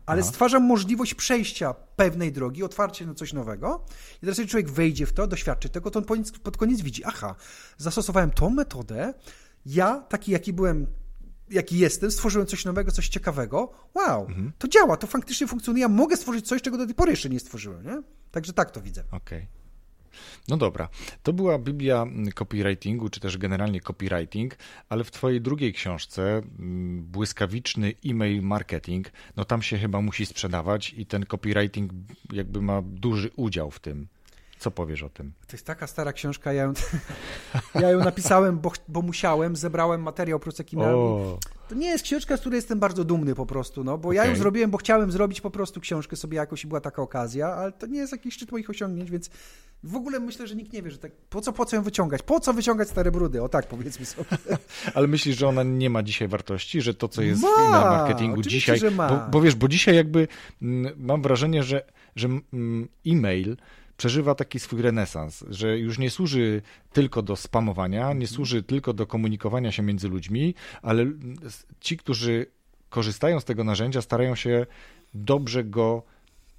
Speaker 3: Ale Aha. stwarzam możliwość przejścia pewnej drogi, otwarcie na coś nowego. I teraz, jeżeli człowiek wejdzie w to, doświadczy tego, to on pod koniec, pod koniec widzi, aha, zastosowałem tą metodę, ja, taki jaki byłem, jaki jestem, stworzyłem coś nowego, coś ciekawego. Wow, mhm. to działa, to faktycznie funkcjonuje. Ja mogę stworzyć coś, czego do tej pory jeszcze nie stworzyłem, nie? Także tak to widzę.
Speaker 2: Okej. Okay. No dobra, to była Biblia copywritingu, czy też generalnie copywriting, ale w Twojej drugiej książce, mm, Błyskawiczny e-mail marketing, no tam się chyba musi sprzedawać i ten copywriting jakby ma duży udział w tym. Co powiesz o tym?
Speaker 3: To jest taka stara książka, ja ją, ja ją napisałem, bo, bo musiałem, zebrałem materiał e To nie jest książka, z której jestem bardzo dumny po prostu, no, bo okay. ja ją zrobiłem, bo chciałem zrobić po prostu książkę sobie jakoś i była taka okazja, ale to nie jest jakiś szczyt moich osiągnięć, więc w ogóle myślę, że nikt nie wie, że tak, po co, po co ją wyciągać? Po co wyciągać stare brudy? O tak, powiedzmy sobie.
Speaker 2: Ale myślisz, że ona nie ma dzisiaj wartości, że to, co jest ma, na marketingu dzisiaj, że ma. Bo, bo wiesz, bo dzisiaj jakby m, mm, mam wrażenie, że, że mm, e-mail przeżywa taki swój renesans, że już nie służy tylko do spamowania, nie mhm. służy tylko do komunikowania się między ludźmi, ale ci, którzy korzystają z tego narzędzia, starają się dobrze go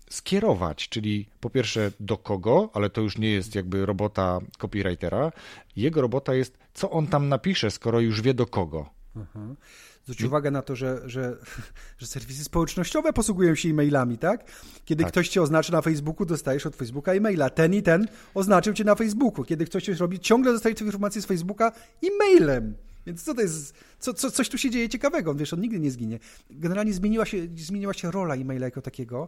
Speaker 2: skierować, czyli po pierwsze do kogo, ale to już nie jest jakby robota copywritera. Jego robota jest, co on tam napisze, skoro już wie do kogo.
Speaker 3: Mhm. Zwróć uwagę na to, że, że, że serwisy społecznościowe posługują się e-mailami, tak? Kiedy tak. ktoś cię oznaczy na Facebooku, dostajesz od Facebooka e-maila. Ten i ten oznaczył cię na Facebooku. Kiedy ktoś coś robi, ciągle dostajesz informacje z Facebooka e-mailem. Więc co to jest, co, co, coś tu się dzieje ciekawego, wiesz, on nigdy nie zginie. Generalnie zmieniła się, zmieniła się rola e-maila jako takiego.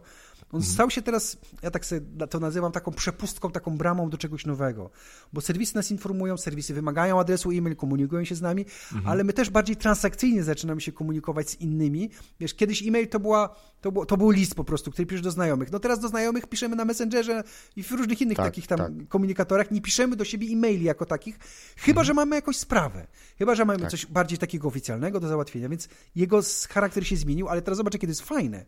Speaker 3: On mhm. stał się teraz, ja tak sobie to nazywam taką przepustką, taką bramą do czegoś nowego, bo serwisy nas informują, serwisy wymagają adresu e-mail, komunikują się z nami, mhm. ale my też bardziej transakcyjnie zaczynamy się komunikować z innymi. Wiesz, kiedyś e-mail to, była, to, było, to był list po prostu, który piszesz do znajomych. No teraz do znajomych piszemy na Messengerze i w różnych innych tak, takich tam tak. komunikatorach. Nie piszemy do siebie e-maili jako takich, chyba, mhm. że mamy jakąś sprawę. Chyba, że mamy tak. coś bardziej takiego oficjalnego do załatwienia, więc jego charakter się zmienił, ale teraz zobaczę, kiedy jest fajne.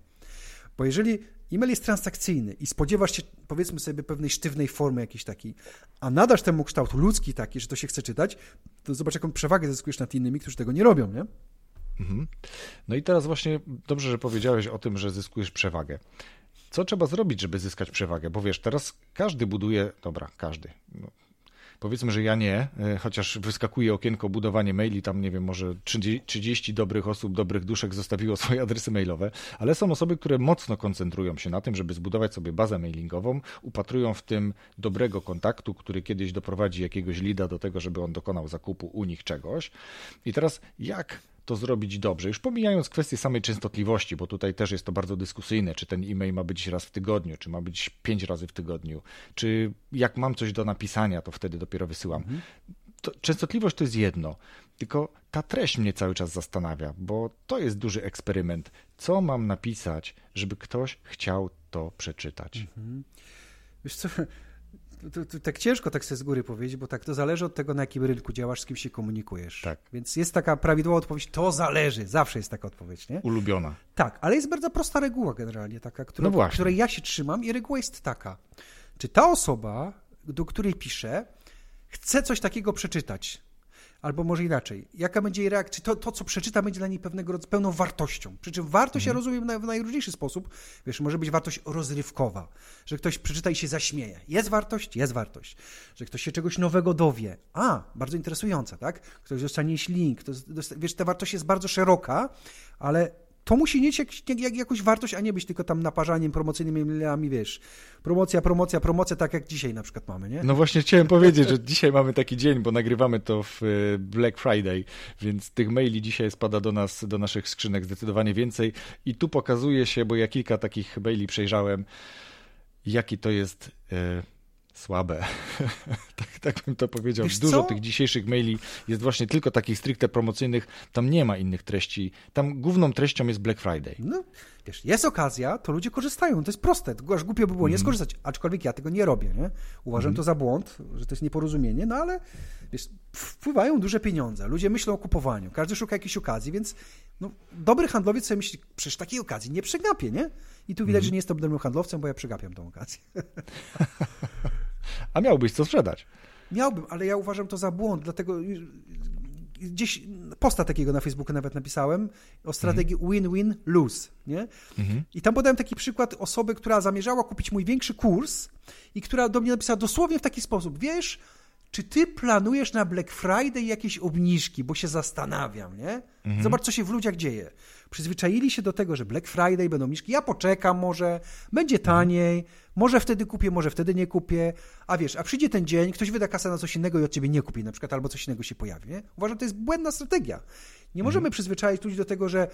Speaker 3: Bo jeżeli e-mail jest transakcyjny i spodziewasz się, powiedzmy sobie, pewnej sztywnej formy jakiejś takiej, a nadasz temu kształt ludzki taki, że to się chce czytać, to zobacz, jaką przewagę zyskujesz nad innymi, którzy tego nie robią, nie?
Speaker 2: Mhm. No i teraz właśnie dobrze, że powiedziałeś o tym, że zyskujesz przewagę. Co trzeba zrobić, żeby zyskać przewagę? Bo wiesz, teraz każdy buduje, dobra, każdy, no, Powiedzmy, że ja nie, e, chociaż wyskakuje okienko budowanie maili, tam nie wiem, może 30 dobrych osób, dobrych duszek zostawiło swoje adresy mailowe, ale są osoby, które mocno koncentrują się na tym, żeby zbudować sobie bazę mailingową, upatrują w tym dobrego kontaktu, który kiedyś doprowadzi jakiegoś lida do tego, żeby on dokonał zakupu u nich czegoś. I teraz jak to zrobić dobrze. Już pomijając kwestię samej częstotliwości, bo tutaj też jest to bardzo dyskusyjne, czy ten e-mail ma być raz w tygodniu, czy ma być pięć razy w tygodniu, czy jak mam coś do napisania, to wtedy dopiero wysyłam. Mhm. To, częstotliwość to jest jedno, tylko ta treść mnie cały czas zastanawia, bo to jest duży eksperyment. Co mam napisać, żeby ktoś chciał to przeczytać? Mhm.
Speaker 3: Wiesz co, to, to, tak ciężko tak sobie z góry powiedzieć, bo tak to zależy od tego, na jakim rynku działasz, z kim się komunikujesz. Tak. Więc jest taka prawidłowa odpowiedź, to zależy. Zawsze jest taka odpowiedź, nie?
Speaker 2: Ulubiona.
Speaker 3: Tak, ale jest bardzo prosta reguła generalnie taka, która, no której ja się trzymam i reguła jest taka. Czy ta osoba, do której piszę, chce coś takiego przeczytać, Albo może inaczej, jaka będzie jej reakcja, czy to, to, co przeczyta, będzie dla niej pewnego rodzaju pełną wartością. Przy czym wartość mhm. ja rozumiem na, w najróżniejszy sposób. Wiesz, może być wartość rozrywkowa, że ktoś przeczyta i się zaśmieje. Jest wartość? Jest wartość. Że ktoś się czegoś nowego dowie. A, bardzo interesująca, tak? Ktoś dostanie link. Ktoś, wiesz, ta wartość jest bardzo szeroka, ale to musi mieć jak, jak, jakąś wartość, a nie być tylko tam naparzaniem promocyjnymi mailami, wiesz, promocja, promocja, promocja, tak jak dzisiaj na przykład mamy, nie?
Speaker 2: No właśnie chciałem powiedzieć, że dzisiaj mamy taki dzień, bo nagrywamy to w e, Black Friday, więc tych maili dzisiaj spada do nas, do naszych skrzynek zdecydowanie więcej i tu pokazuje się, bo ja kilka takich maili przejrzałem, jaki to jest... E, słabe. tak, tak bym to powiedział. Wiesz Dużo co? tych dzisiejszych maili jest właśnie tylko takich stricte promocyjnych. Tam nie ma innych treści. Tam główną treścią jest Black Friday.
Speaker 3: No, wiesz, jest okazja, to ludzie korzystają. To jest proste. Aż głupio by było nie mhm. skorzystać. Aczkolwiek ja tego nie robię. Nie? Uważam mm. to za błąd, że to jest nieporozumienie, no ale wiesz, wpływają duże pieniądze. Ludzie myślą o kupowaniu. Każdy szuka jakiejś okazji, więc no, dobry handlowiec sobie myśli, przecież takiej okazji nie przegapię, nie? I tu widać, mm. że nie jestem dobrym handlowcem, bo ja przegapiam tą okazję.
Speaker 2: A miałbyś co sprzedać.
Speaker 3: Miałbym, ale ja uważam to za błąd, dlatego gdzieś posta takiego na Facebooku nawet napisałem o strategii mhm. win-win, lose, nie? Mhm. I tam podałem taki przykład osoby, która zamierzała kupić mój większy kurs i która do mnie napisała dosłownie w taki sposób, wiesz, czy ty planujesz na Black Friday jakieś obniżki, bo się zastanawiam, nie? Mhm. Zobacz, co się w ludziach dzieje. Przyzwyczaili się do tego, że Black Friday będą obniżki, ja poczekam może, będzie mhm. taniej, może wtedy kupię, może wtedy nie kupię, a wiesz, a przyjdzie ten dzień, ktoś wyda kasę na coś innego i od ciebie nie kupi na przykład, albo coś innego się pojawi, nie? Uważam, że to jest błędna strategia. Nie możemy mhm. przyzwyczaić ludzi do tego, że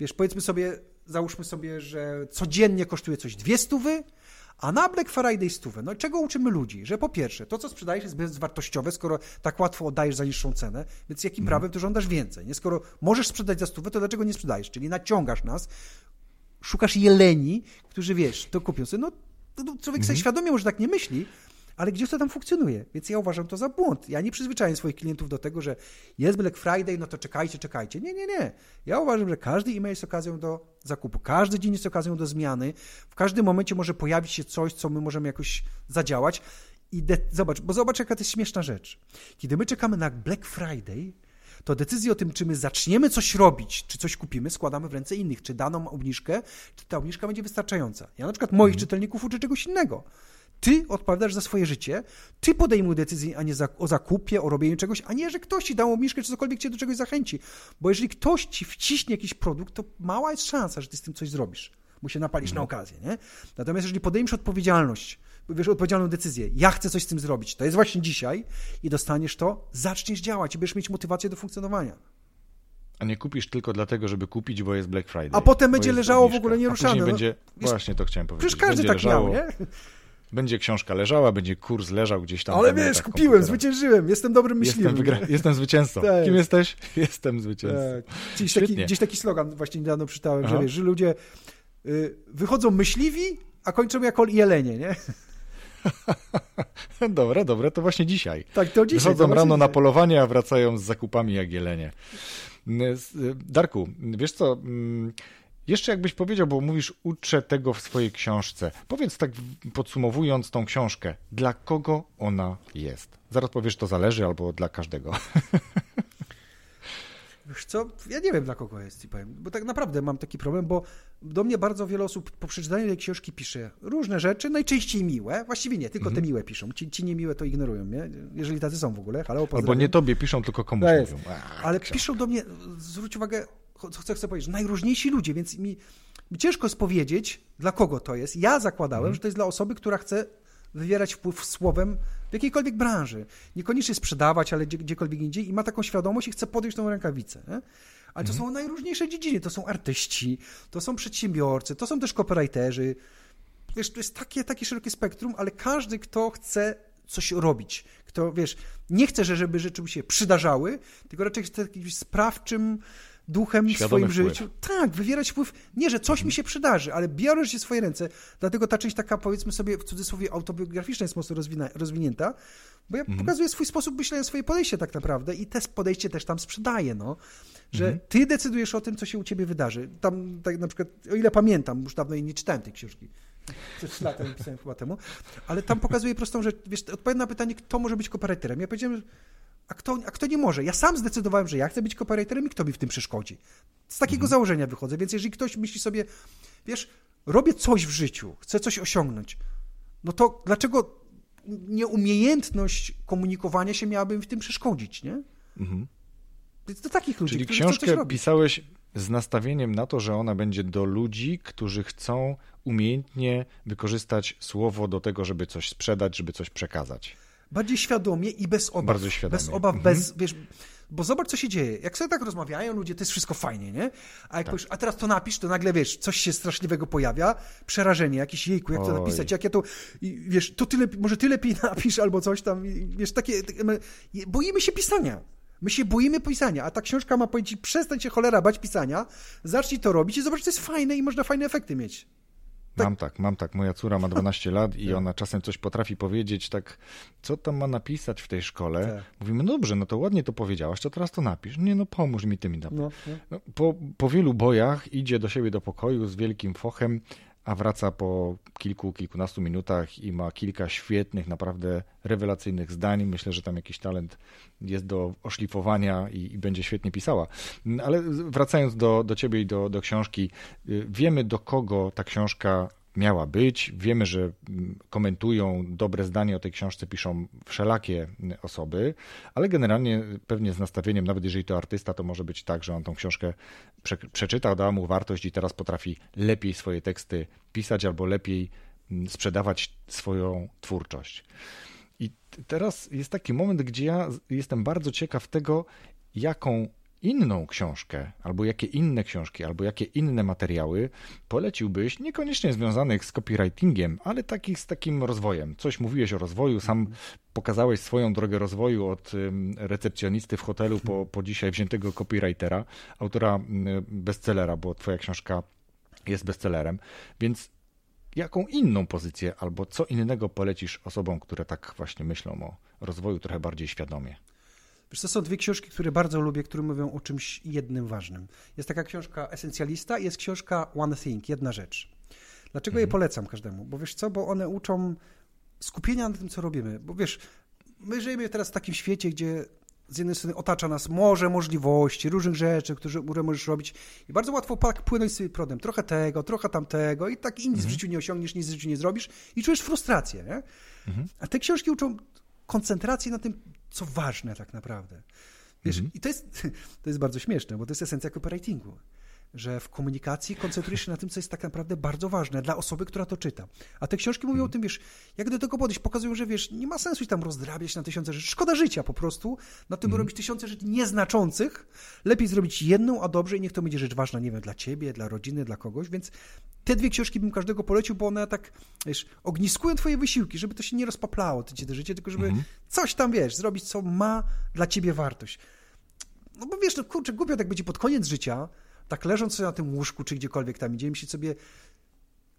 Speaker 3: wiesz, powiedzmy sobie, załóżmy sobie, że codziennie kosztuje coś dwie stówy, a na Black Friday stówę, no czego uczymy ludzi? Że po pierwsze, to co sprzedajesz jest bezwartościowe, skoro tak łatwo oddajesz za niższą cenę, więc jakim mm. prawem ty żądasz więcej? Nie? Skoro możesz sprzedać za stówę, to dlaczego nie sprzedajesz? Czyli naciągasz nas, szukasz jeleni, którzy wiesz, to kupią sobie. No, to człowiek mm. sobie mhm. świadomie może tak nie myśli, ale gdzieś to tam funkcjonuje. Więc ja uważam to za błąd. Ja nie przyzwyczajam swoich klientów do tego, że jest Black Friday, no to czekajcie, czekajcie. Nie, nie, nie. Ja uważam, że każdy e-mail jest okazją do zakupu, każdy dzień jest okazją do zmiany. W każdym momencie może pojawić się coś, co my możemy jakoś zadziałać. I zobacz, bo zobacz, jaka to jest śmieszna rzecz. Kiedy my czekamy na Black Friday, to decyzję o tym, czy my zaczniemy coś robić, czy coś kupimy, składamy w ręce innych. Czy daną obniżkę, czy ta obniżka będzie wystarczająca. Ja na przykład moich mm. czytelników uczę czegoś innego. Ty odpowiadasz za swoje życie, ty podejmuj decyzję a nie za, o zakupie, o robieniu czegoś, a nie, że ktoś ci dał obniżkę, czy cokolwiek cię do czegoś zachęci. Bo jeżeli ktoś ci wciśnie jakiś produkt, to mała jest szansa, że ty z tym coś zrobisz, bo się napalisz na mhm. okazję, nie? Natomiast jeżeli podejmiesz odpowiedzialność, wiesz, odpowiedzialną decyzję. Ja chcę coś z tym zrobić. To jest właśnie dzisiaj i dostaniesz to, zaczniesz działać i będziesz mieć motywację do funkcjonowania.
Speaker 2: A nie kupisz tylko dlatego, żeby kupić, bo jest Black Friday.
Speaker 3: A potem będzie leżało obniżka. w ogóle nieruszane.
Speaker 2: No, będzie, właśnie to chciałem powiedzieć.
Speaker 3: Przecież każdy będzie tak leżało, miał, nie?
Speaker 2: Będzie książka leżała, będzie kurs leżał gdzieś tam.
Speaker 3: Ale wiesz, kupiłem, komputera. zwyciężyłem, jestem dobrym myśliwym.
Speaker 2: Jestem, wygra- jestem zwycięzcą. Tak. Kim jesteś? Jestem zwycięzcą. Tak.
Speaker 3: Gdzieś, taki, gdzieś taki slogan właśnie niedawno czytałem, że wiesz, że ludzie y, wychodzą myśliwi, a kończą jako jelenie, nie?
Speaker 2: dobre, dobre, to właśnie dzisiaj.
Speaker 3: Tak, to dzisiaj.
Speaker 2: Wychodzą rano dzisiaj. na polowanie, a wracają z zakupami jak jelenie. Darku, wiesz co... Jeszcze jakbyś powiedział, bo mówisz, uczę tego w swojej książce. Powiedz tak podsumowując tą książkę, dla kogo ona jest? Zaraz powiesz, to zależy albo dla każdego.
Speaker 3: Wiesz co, ja nie wiem dla kogo jest, powiem, bo tak naprawdę mam taki problem, bo do mnie bardzo wiele osób po przeczytaniu tej książki pisze różne rzeczy, najczęściej miłe, właściwie nie, tylko te mhm. miłe piszą, ci, ci niemiłe to ignorują mnie, jeżeli tacy są w ogóle, halo,
Speaker 2: Albo nie tobie piszą, tylko komuś mówią.
Speaker 3: Ale piszą do mnie, zwróć uwagę, co chcę powiedzieć, najróżniejsi ludzie, więc mi, mi ciężko jest powiedzieć, dla kogo to jest. Ja zakładałem, mhm. że to jest dla osoby, która chce wywierać wpływ słowem w jakiejkolwiek branży. Niekoniecznie sprzedawać, ale gdzie, gdziekolwiek indziej i ma taką świadomość i chce podejść tą rękawicę. Nie? Ale to mhm. są najróżniejsze dziedziny. To są artyści, to są przedsiębiorcy, to są też copywriterzy. Wiesz, to jest takie, takie szerokie spektrum, ale każdy, kto chce coś robić, kto, wiesz, nie chce, żeby rzeczy mu się przydarzały, tylko raczej chce jakimś sprawczym duchem w swoim wpływ. życiu. Tak, wywierać wpływ. Nie, że coś mi się przydarzy, ale biorę się w swoje ręce. Dlatego ta część taka, powiedzmy sobie, w cudzysłowie autobiograficzna jest mocno rozwinięta, bo ja mhm. pokazuję swój sposób myślenia, swoje podejście tak naprawdę i te podejście też tam sprzedaję, no. Że mhm. ty decydujesz o tym, co się u ciebie wydarzy. Tam, tak na przykład, o ile pamiętam, już dawno nie czytałem tej książki, coś lata pisałem chyba temu, ale tam pokazuję prostą rzecz, wiesz, odpowiem na pytanie, kto może być copywriterem. Ja powiedziałem, a kto, a kto nie może? Ja sam zdecydowałem, że ja chcę być copywriterem i kto mi w tym przeszkodzi. Z takiego mhm. założenia wychodzę, więc jeżeli ktoś myśli sobie, wiesz, robię coś w życiu, chcę coś osiągnąć, no to dlaczego nieumiejętność komunikowania się miałaby mi w tym przeszkodzić, nie? Mhm. Więc do takich ludzi,
Speaker 2: Czyli książkę pisałeś z nastawieniem na to, że ona będzie do ludzi, którzy chcą umiejętnie wykorzystać słowo do tego, żeby coś sprzedać, żeby coś przekazać
Speaker 3: bardziej świadomie i bez obaw.
Speaker 2: Bardzo świadomie.
Speaker 3: Bez obaw, mhm. bez, wiesz, bo zobacz, co się dzieje. Jak sobie tak rozmawiają ludzie, to jest wszystko fajnie, nie? A jak tak. powiesz, a teraz to napisz, to nagle, wiesz, coś się straszliwego pojawia, przerażenie, jakieś jejku, jak Oj. to napisać, jak ja to, wiesz, to tyle, może ty lepiej napisz albo coś tam, wiesz, takie, my, boimy się pisania. My się boimy pisania, a ta książka ma powiedzieć, przestań się cholera bać pisania, zacznij to robić i zobacz, to jest fajne i można fajne efekty mieć.
Speaker 2: Tak. Mam tak, mam tak. Moja córa ma 12 lat i ona czasem coś potrafi powiedzieć, tak, co tam ma napisać w tej szkole. Tak. Mówimy, no dobrze, no to ładnie to powiedziałaś, to teraz to napisz. Nie, no pomóż mi tymi. No, no. no, po, po wielu bojach idzie do siebie do pokoju z wielkim fochem, a wraca po kilku, kilkunastu minutach i ma kilka świetnych, naprawdę rewelacyjnych zdań. Myślę, że tam jakiś talent jest do oszlifowania i, i będzie świetnie pisała. Ale wracając do, do ciebie i do, do książki, y, wiemy do kogo ta książka miała być. Wiemy, że mm, komentują dobre zdanie o tej książce, piszą wszelakie mm, osoby, ale generalnie pewnie z nastawieniem, nawet jeżeli to artysta, to może być tak, że on tą książkę prze, przeczytał, dała mu wartość i teraz potrafi lepiej swoje teksty pisać albo lepiej mm, sprzedawać swoją twórczość. I teraz jest taki moment, gdzie ja jestem bardzo ciekaw tego, jaką inną książkę, albo jakie inne książki, albo jakie inne materiały poleciłbyś, niekoniecznie związanych z copywritingiem, ale takich z takim rozwojem. Coś mówiłeś o rozwoju, sam pokazałeś swoją drogę rozwoju od recepcjonisty w hotelu po, po dzisiaj wziętego copywritera, autora bestsellera, bo twoja książka jest bestsellerem, więc jaką inną pozycję albo co innego polecisz osobom, które tak właśnie myślą o rozwoju trochę bardziej świadomie?
Speaker 3: Wiesz, to są dwie książki, które bardzo lubię, które mówią o czymś jednym ważnym. Jest taka książka Esencjalista i jest książka One Thing, jedna rzecz. Dlaczego mhm. je polecam każdemu? Bo wiesz co, bo one uczą skupienia na tym, co robimy. Bo wiesz, my żyjemy teraz w takim świecie, gdzie z jednej strony otacza nas morze możliwości, różnych rzeczy, które możesz robić i bardzo łatwo tak płynąć tym prądem. Trochę tego, trochę tamtego i tak nic mhm. w życiu nie osiągniesz, nic w życiu nie zrobisz i czujesz frustrację, nie? Mhm. A te książki uczą koncentracji na tym, co ważne tak naprawdę. Wiesz, mhm. i to jest, to jest bardzo śmieszne, bo to jest esencja copywritingu. Że w komunikacji koncentrujesz się na tym, co jest tak naprawdę bardzo ważne dla osoby, która to czyta. A te książki mówią o tym, wiesz, jak do tego podejść, pokazują, że wiesz, nie ma sensu się tam rozdrabiać na tysiące rzeczy. Szkoda życia po prostu, na tym, by robić tysiące rzeczy nieznaczących. Lepiej zrobić jedną, a dobrze i niech to będzie rzecz ważna, nie wiem, dla ciebie, dla rodziny, dla kogoś, więc te dwie książki bym każdego polecił, bo one tak, wiesz, ogniskują twoje wysiłki, żeby to się nie rozpaplało, to życie, tylko żeby coś tam, wiesz, zrobić, co ma dla ciebie wartość. No bo wiesz, no kurczę, głupio tak będzie pod koniec życia, tak leżąc sobie na tym łóżku, czy gdziekolwiek tam idzie, myśleć sobie,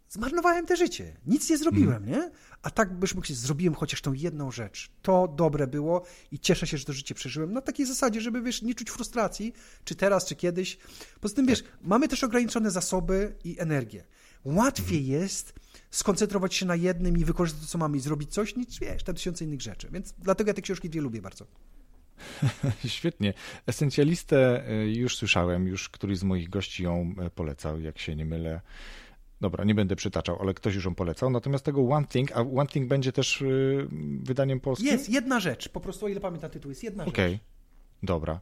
Speaker 3: zmarnowałem te życie, nic nie zrobiłem, mm. nie? A tak byś mógł się, zrobiłem chociaż tą jedną rzecz. To dobre było i cieszę się, że to życie przeżyłem. Na takiej zasadzie, żeby, wiesz, nie czuć frustracji, czy teraz, czy kiedyś. Poza tym, wiesz, mamy też ograniczone zasoby i energię. Łatwiej mm. jest skoncentrować się na jednym i wykorzystać to, co mamy i zrobić coś, niż, wiesz, tam tysiące innych rzeczy. Więc dlatego ja te książki dwie lubię bardzo.
Speaker 2: Świetnie. Esencjalistę e, już słyszałem, już któryś z moich gości ją e, polecał, jak się nie mylę. Dobra, nie będę przytaczał, ale ktoś już ją polecał. Natomiast tego One Thing, a One Thing będzie też y, wydaniem polskim?
Speaker 3: Jest, jedna rzecz. Po prostu, o ile pamiętam tytuł, jest jedna
Speaker 2: okay. rzecz. Okej, dobra.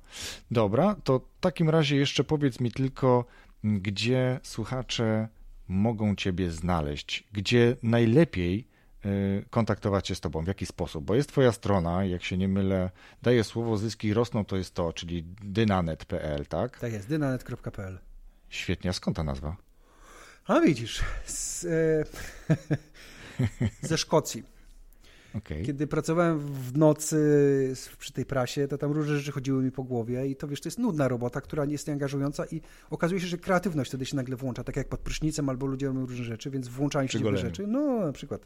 Speaker 2: Dobra, to w takim razie jeszcze powiedz mi tylko, gdzie słuchacze mogą Ciebie znaleźć, gdzie najlepiej kontaktować się z Tobą, w jaki sposób? Bo jest Twoja strona, jak się nie mylę, daje słowo zyski rosną, to jest to, czyli dynanet.pl, tak?
Speaker 3: Tak jest, dynanet.pl.
Speaker 2: Świetnie, a skąd ta nazwa?
Speaker 3: A widzisz, z, e, ze Szkocji. Okay. Kiedy pracowałem w nocy przy tej prasie, to tam różne rzeczy chodziły mi po głowie i to wiesz, to jest nudna robota, która nie jest nieangażująca i okazuje się, że kreatywność wtedy się nagle włącza, tak jak pod prysznicem albo ludzie robią różne rzeczy, więc włączają się dziwne rzeczy. No, na przykład.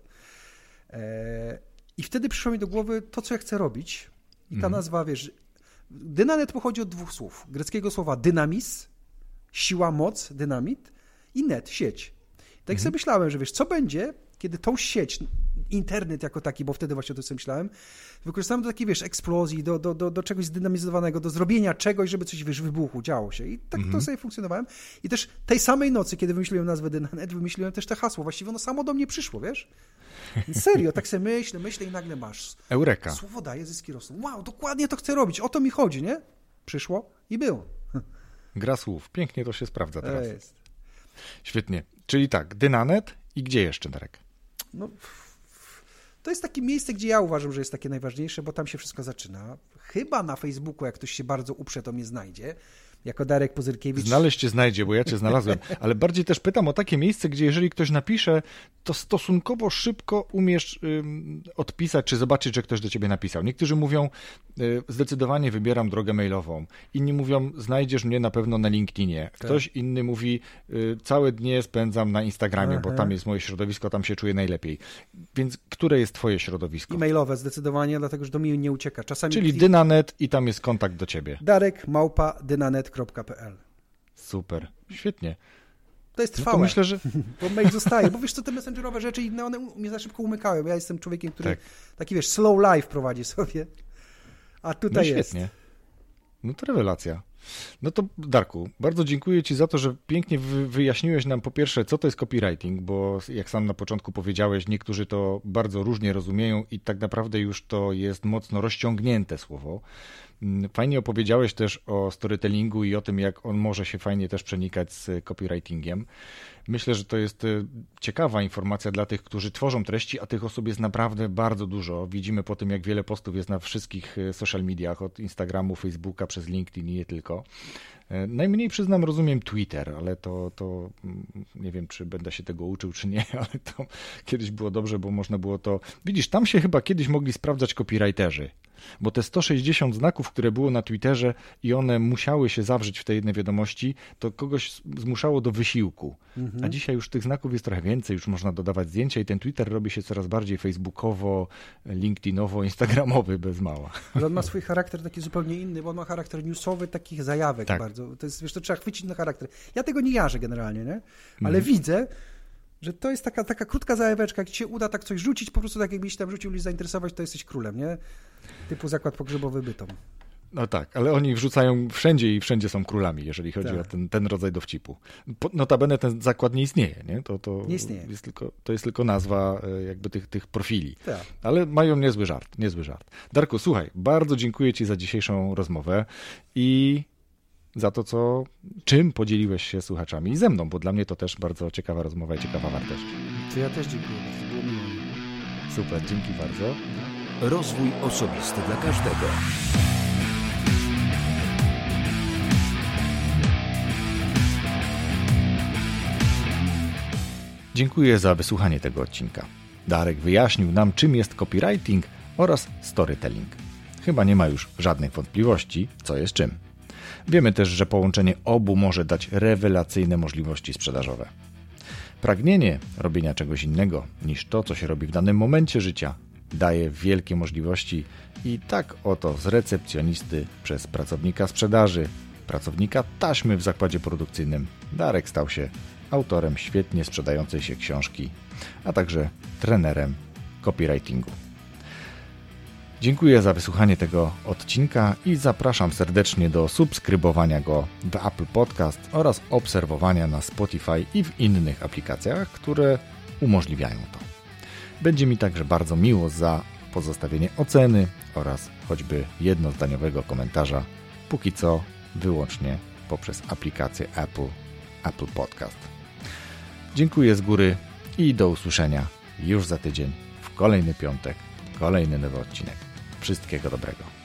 Speaker 3: E, I wtedy przyszło mi do głowy to, co ja chcę robić i ta mm. nazwa, wiesz, dynanet pochodzi od dwóch słów. Greckiego słowa dynamis, siła, moc, dynamit i net, sieć. Tak mhm. sobie myślałem, że wiesz, co będzie, kiedy tą sieć, internet jako taki, bo wtedy właśnie o tym sobie myślałem, wykorzystałem do takiej, wiesz, eksplozji, do, do, do, do czegoś zdynamizowanego, do zrobienia czegoś, żeby coś, wiesz, wybuchło, działo się. I tak mhm. to sobie funkcjonowałem. I też tej samej nocy, kiedy wymyśliłem nazwę Dynanet, wymyśliłem też te hasło. Właściwie ono samo do mnie przyszło, wiesz? Serio, tak sobie myślę, myślę i nagle masz.
Speaker 2: Eureka.
Speaker 3: Słowo daje, zyski rosną. Wow, dokładnie to chcę robić. O to mi chodzi, nie? Przyszło i było.
Speaker 2: Gra słów. Pięknie to się sprawdza teraz. Jest. Świetnie. Czyli tak, Dynanet i gdzie jeszcze, Darek? No,
Speaker 3: to jest takie miejsce, gdzie ja uważam, że jest takie najważniejsze, bo tam się wszystko zaczyna. Chyba na Facebooku, jak ktoś się bardzo uprze, to mnie znajdzie jako Darek Puzyrkiewicz.
Speaker 2: Znaleźć cię znajdzie, bo ja cię znalazłem, ale bardziej też pytam o takie miejsce, gdzie jeżeli ktoś napisze, to stosunkowo szybko umiesz ym, odpisać, czy zobaczyć, że ktoś do ciebie napisał. Niektórzy mówią, y, zdecydowanie wybieram drogę mailową. Inni mówią, znajdziesz mnie na pewno na LinkedInie. Tak. Ktoś tak. inny mówi, y, całe dnie spędzam na Instagramie, Aha. bo tam jest moje środowisko, tam się czuję najlepiej. Więc które jest twoje środowisko?
Speaker 3: E-mailowe zdecydowanie, dlatego że do mnie nie ucieka. Czasami
Speaker 2: Czyli Dynanet i tam jest kontakt do ciebie.
Speaker 3: Darek, małpa, dynanet
Speaker 2: Super, świetnie.
Speaker 3: To jest trwałe. No to myślę, że... Bo mail zostaje, bo wiesz co, te messengerowe rzeczy, inne, one mnie za szybko umykają. Ja jestem człowiekiem, który tak. taki, wiesz, slow life prowadzi sobie. A tutaj no świetnie. jest.
Speaker 2: No to rewelacja. No to Darku, bardzo dziękuję Ci za to, że pięknie wyjaśniłeś nam po pierwsze, co to jest copywriting, bo jak sam na początku powiedziałeś, niektórzy to bardzo różnie rozumieją i tak naprawdę już to jest mocno rozciągnięte słowo. Mm, fajnie opowiedziałeś też o storytellingu i o tym, jak on może się fajnie też przenikać z copywritingiem. Myślę, że to jest e, ciekawa informacja dla tych, którzy tworzą treści, a tych osób jest naprawdę bardzo dużo. Widzimy po tym, jak wiele postów jest na wszystkich e, social mediach, od Instagramu, Facebooka, przez LinkedIn i nie tylko. E, najmniej przyznam, rozumiem Twitter, ale to, to mm, nie wiem, czy będę się tego uczył, czy nie, ale to kiedyś było dobrze, bo można było to. Widzisz, tam się chyba kiedyś mogli sprawdzać copywriterzy bo te 160 znaków, które było na Twitterze i one musiały się zawrzeć w tej jednej wiadomości, to kogoś zmuszało do wysiłku. Mhm. A dzisiaj już tych znaków jest trochę więcej, już można dodawać zdjęcia i ten Twitter robi się coraz bardziej facebookowo, linkedinowo, instagramowy bez mała.
Speaker 3: Ale on ma swój charakter taki zupełnie inny, bo on ma charakter newsowy, takich zajawek tak. bardzo. To jest, wiesz, to trzeba chwycić na charakter. Ja tego nie jarzę generalnie, nie? Ale mhm. widzę, że to jest taka, taka krótka zajaweczka, jak ci się uda tak coś rzucić, po prostu tak jakbyś tam rzucił list zainteresować, to jesteś królem, nie? Typu zakład pogrzebowy bytom.
Speaker 2: No tak, ale oni wrzucają wszędzie i wszędzie są królami, jeżeli chodzi tak. o ten, ten rodzaj dowcipu. Notabene ten zakład nie istnieje, nie? To, to
Speaker 3: nie istnieje.
Speaker 2: Jest tylko, to jest tylko nazwa e, jakby tych, tych profili. Tak. Ale mają niezły żart, niezły żart. Darku, słuchaj, bardzo dziękuję Ci za dzisiejszą rozmowę i za to, co, czym podzieliłeś się słuchaczami i ze mną, bo dla mnie to też bardzo ciekawa rozmowa i ciekawa wartość.
Speaker 3: To ja też dziękuję, to było miło.
Speaker 2: Super, dzięki bardzo.
Speaker 1: Rozwój osobisty dla każdego.
Speaker 2: Dziękuję za wysłuchanie tego odcinka. Darek wyjaśnił nam, czym jest copywriting oraz storytelling. Chyba nie ma już żadnych wątpliwości, co jest czym. Wiemy też, że połączenie obu może dać rewelacyjne możliwości sprzedażowe. Pragnienie robienia czegoś innego niż to, co się robi w danym momencie życia, daje wielkie możliwości i tak oto z recepcjonisty przez pracownika sprzedaży, pracownika taśmy w zakładzie produkcyjnym, Darek stał się autorem świetnie sprzedającej się książki, a także trenerem copywritingu. Dziękuję za wysłuchanie tego odcinka i zapraszam serdecznie do subskrybowania go w Apple Podcast oraz obserwowania na Spotify i w innych aplikacjach, które umożliwiają to. Będzie mi także bardzo miło za pozostawienie oceny oraz choćby jednozdaniowego komentarza, póki co wyłącznie poprzez aplikację Apple, Apple Podcast. Dziękuję z góry i do usłyszenia już za tydzień w kolejny piątek, kolejny nowy odcinek. Wszystkiego dobrego.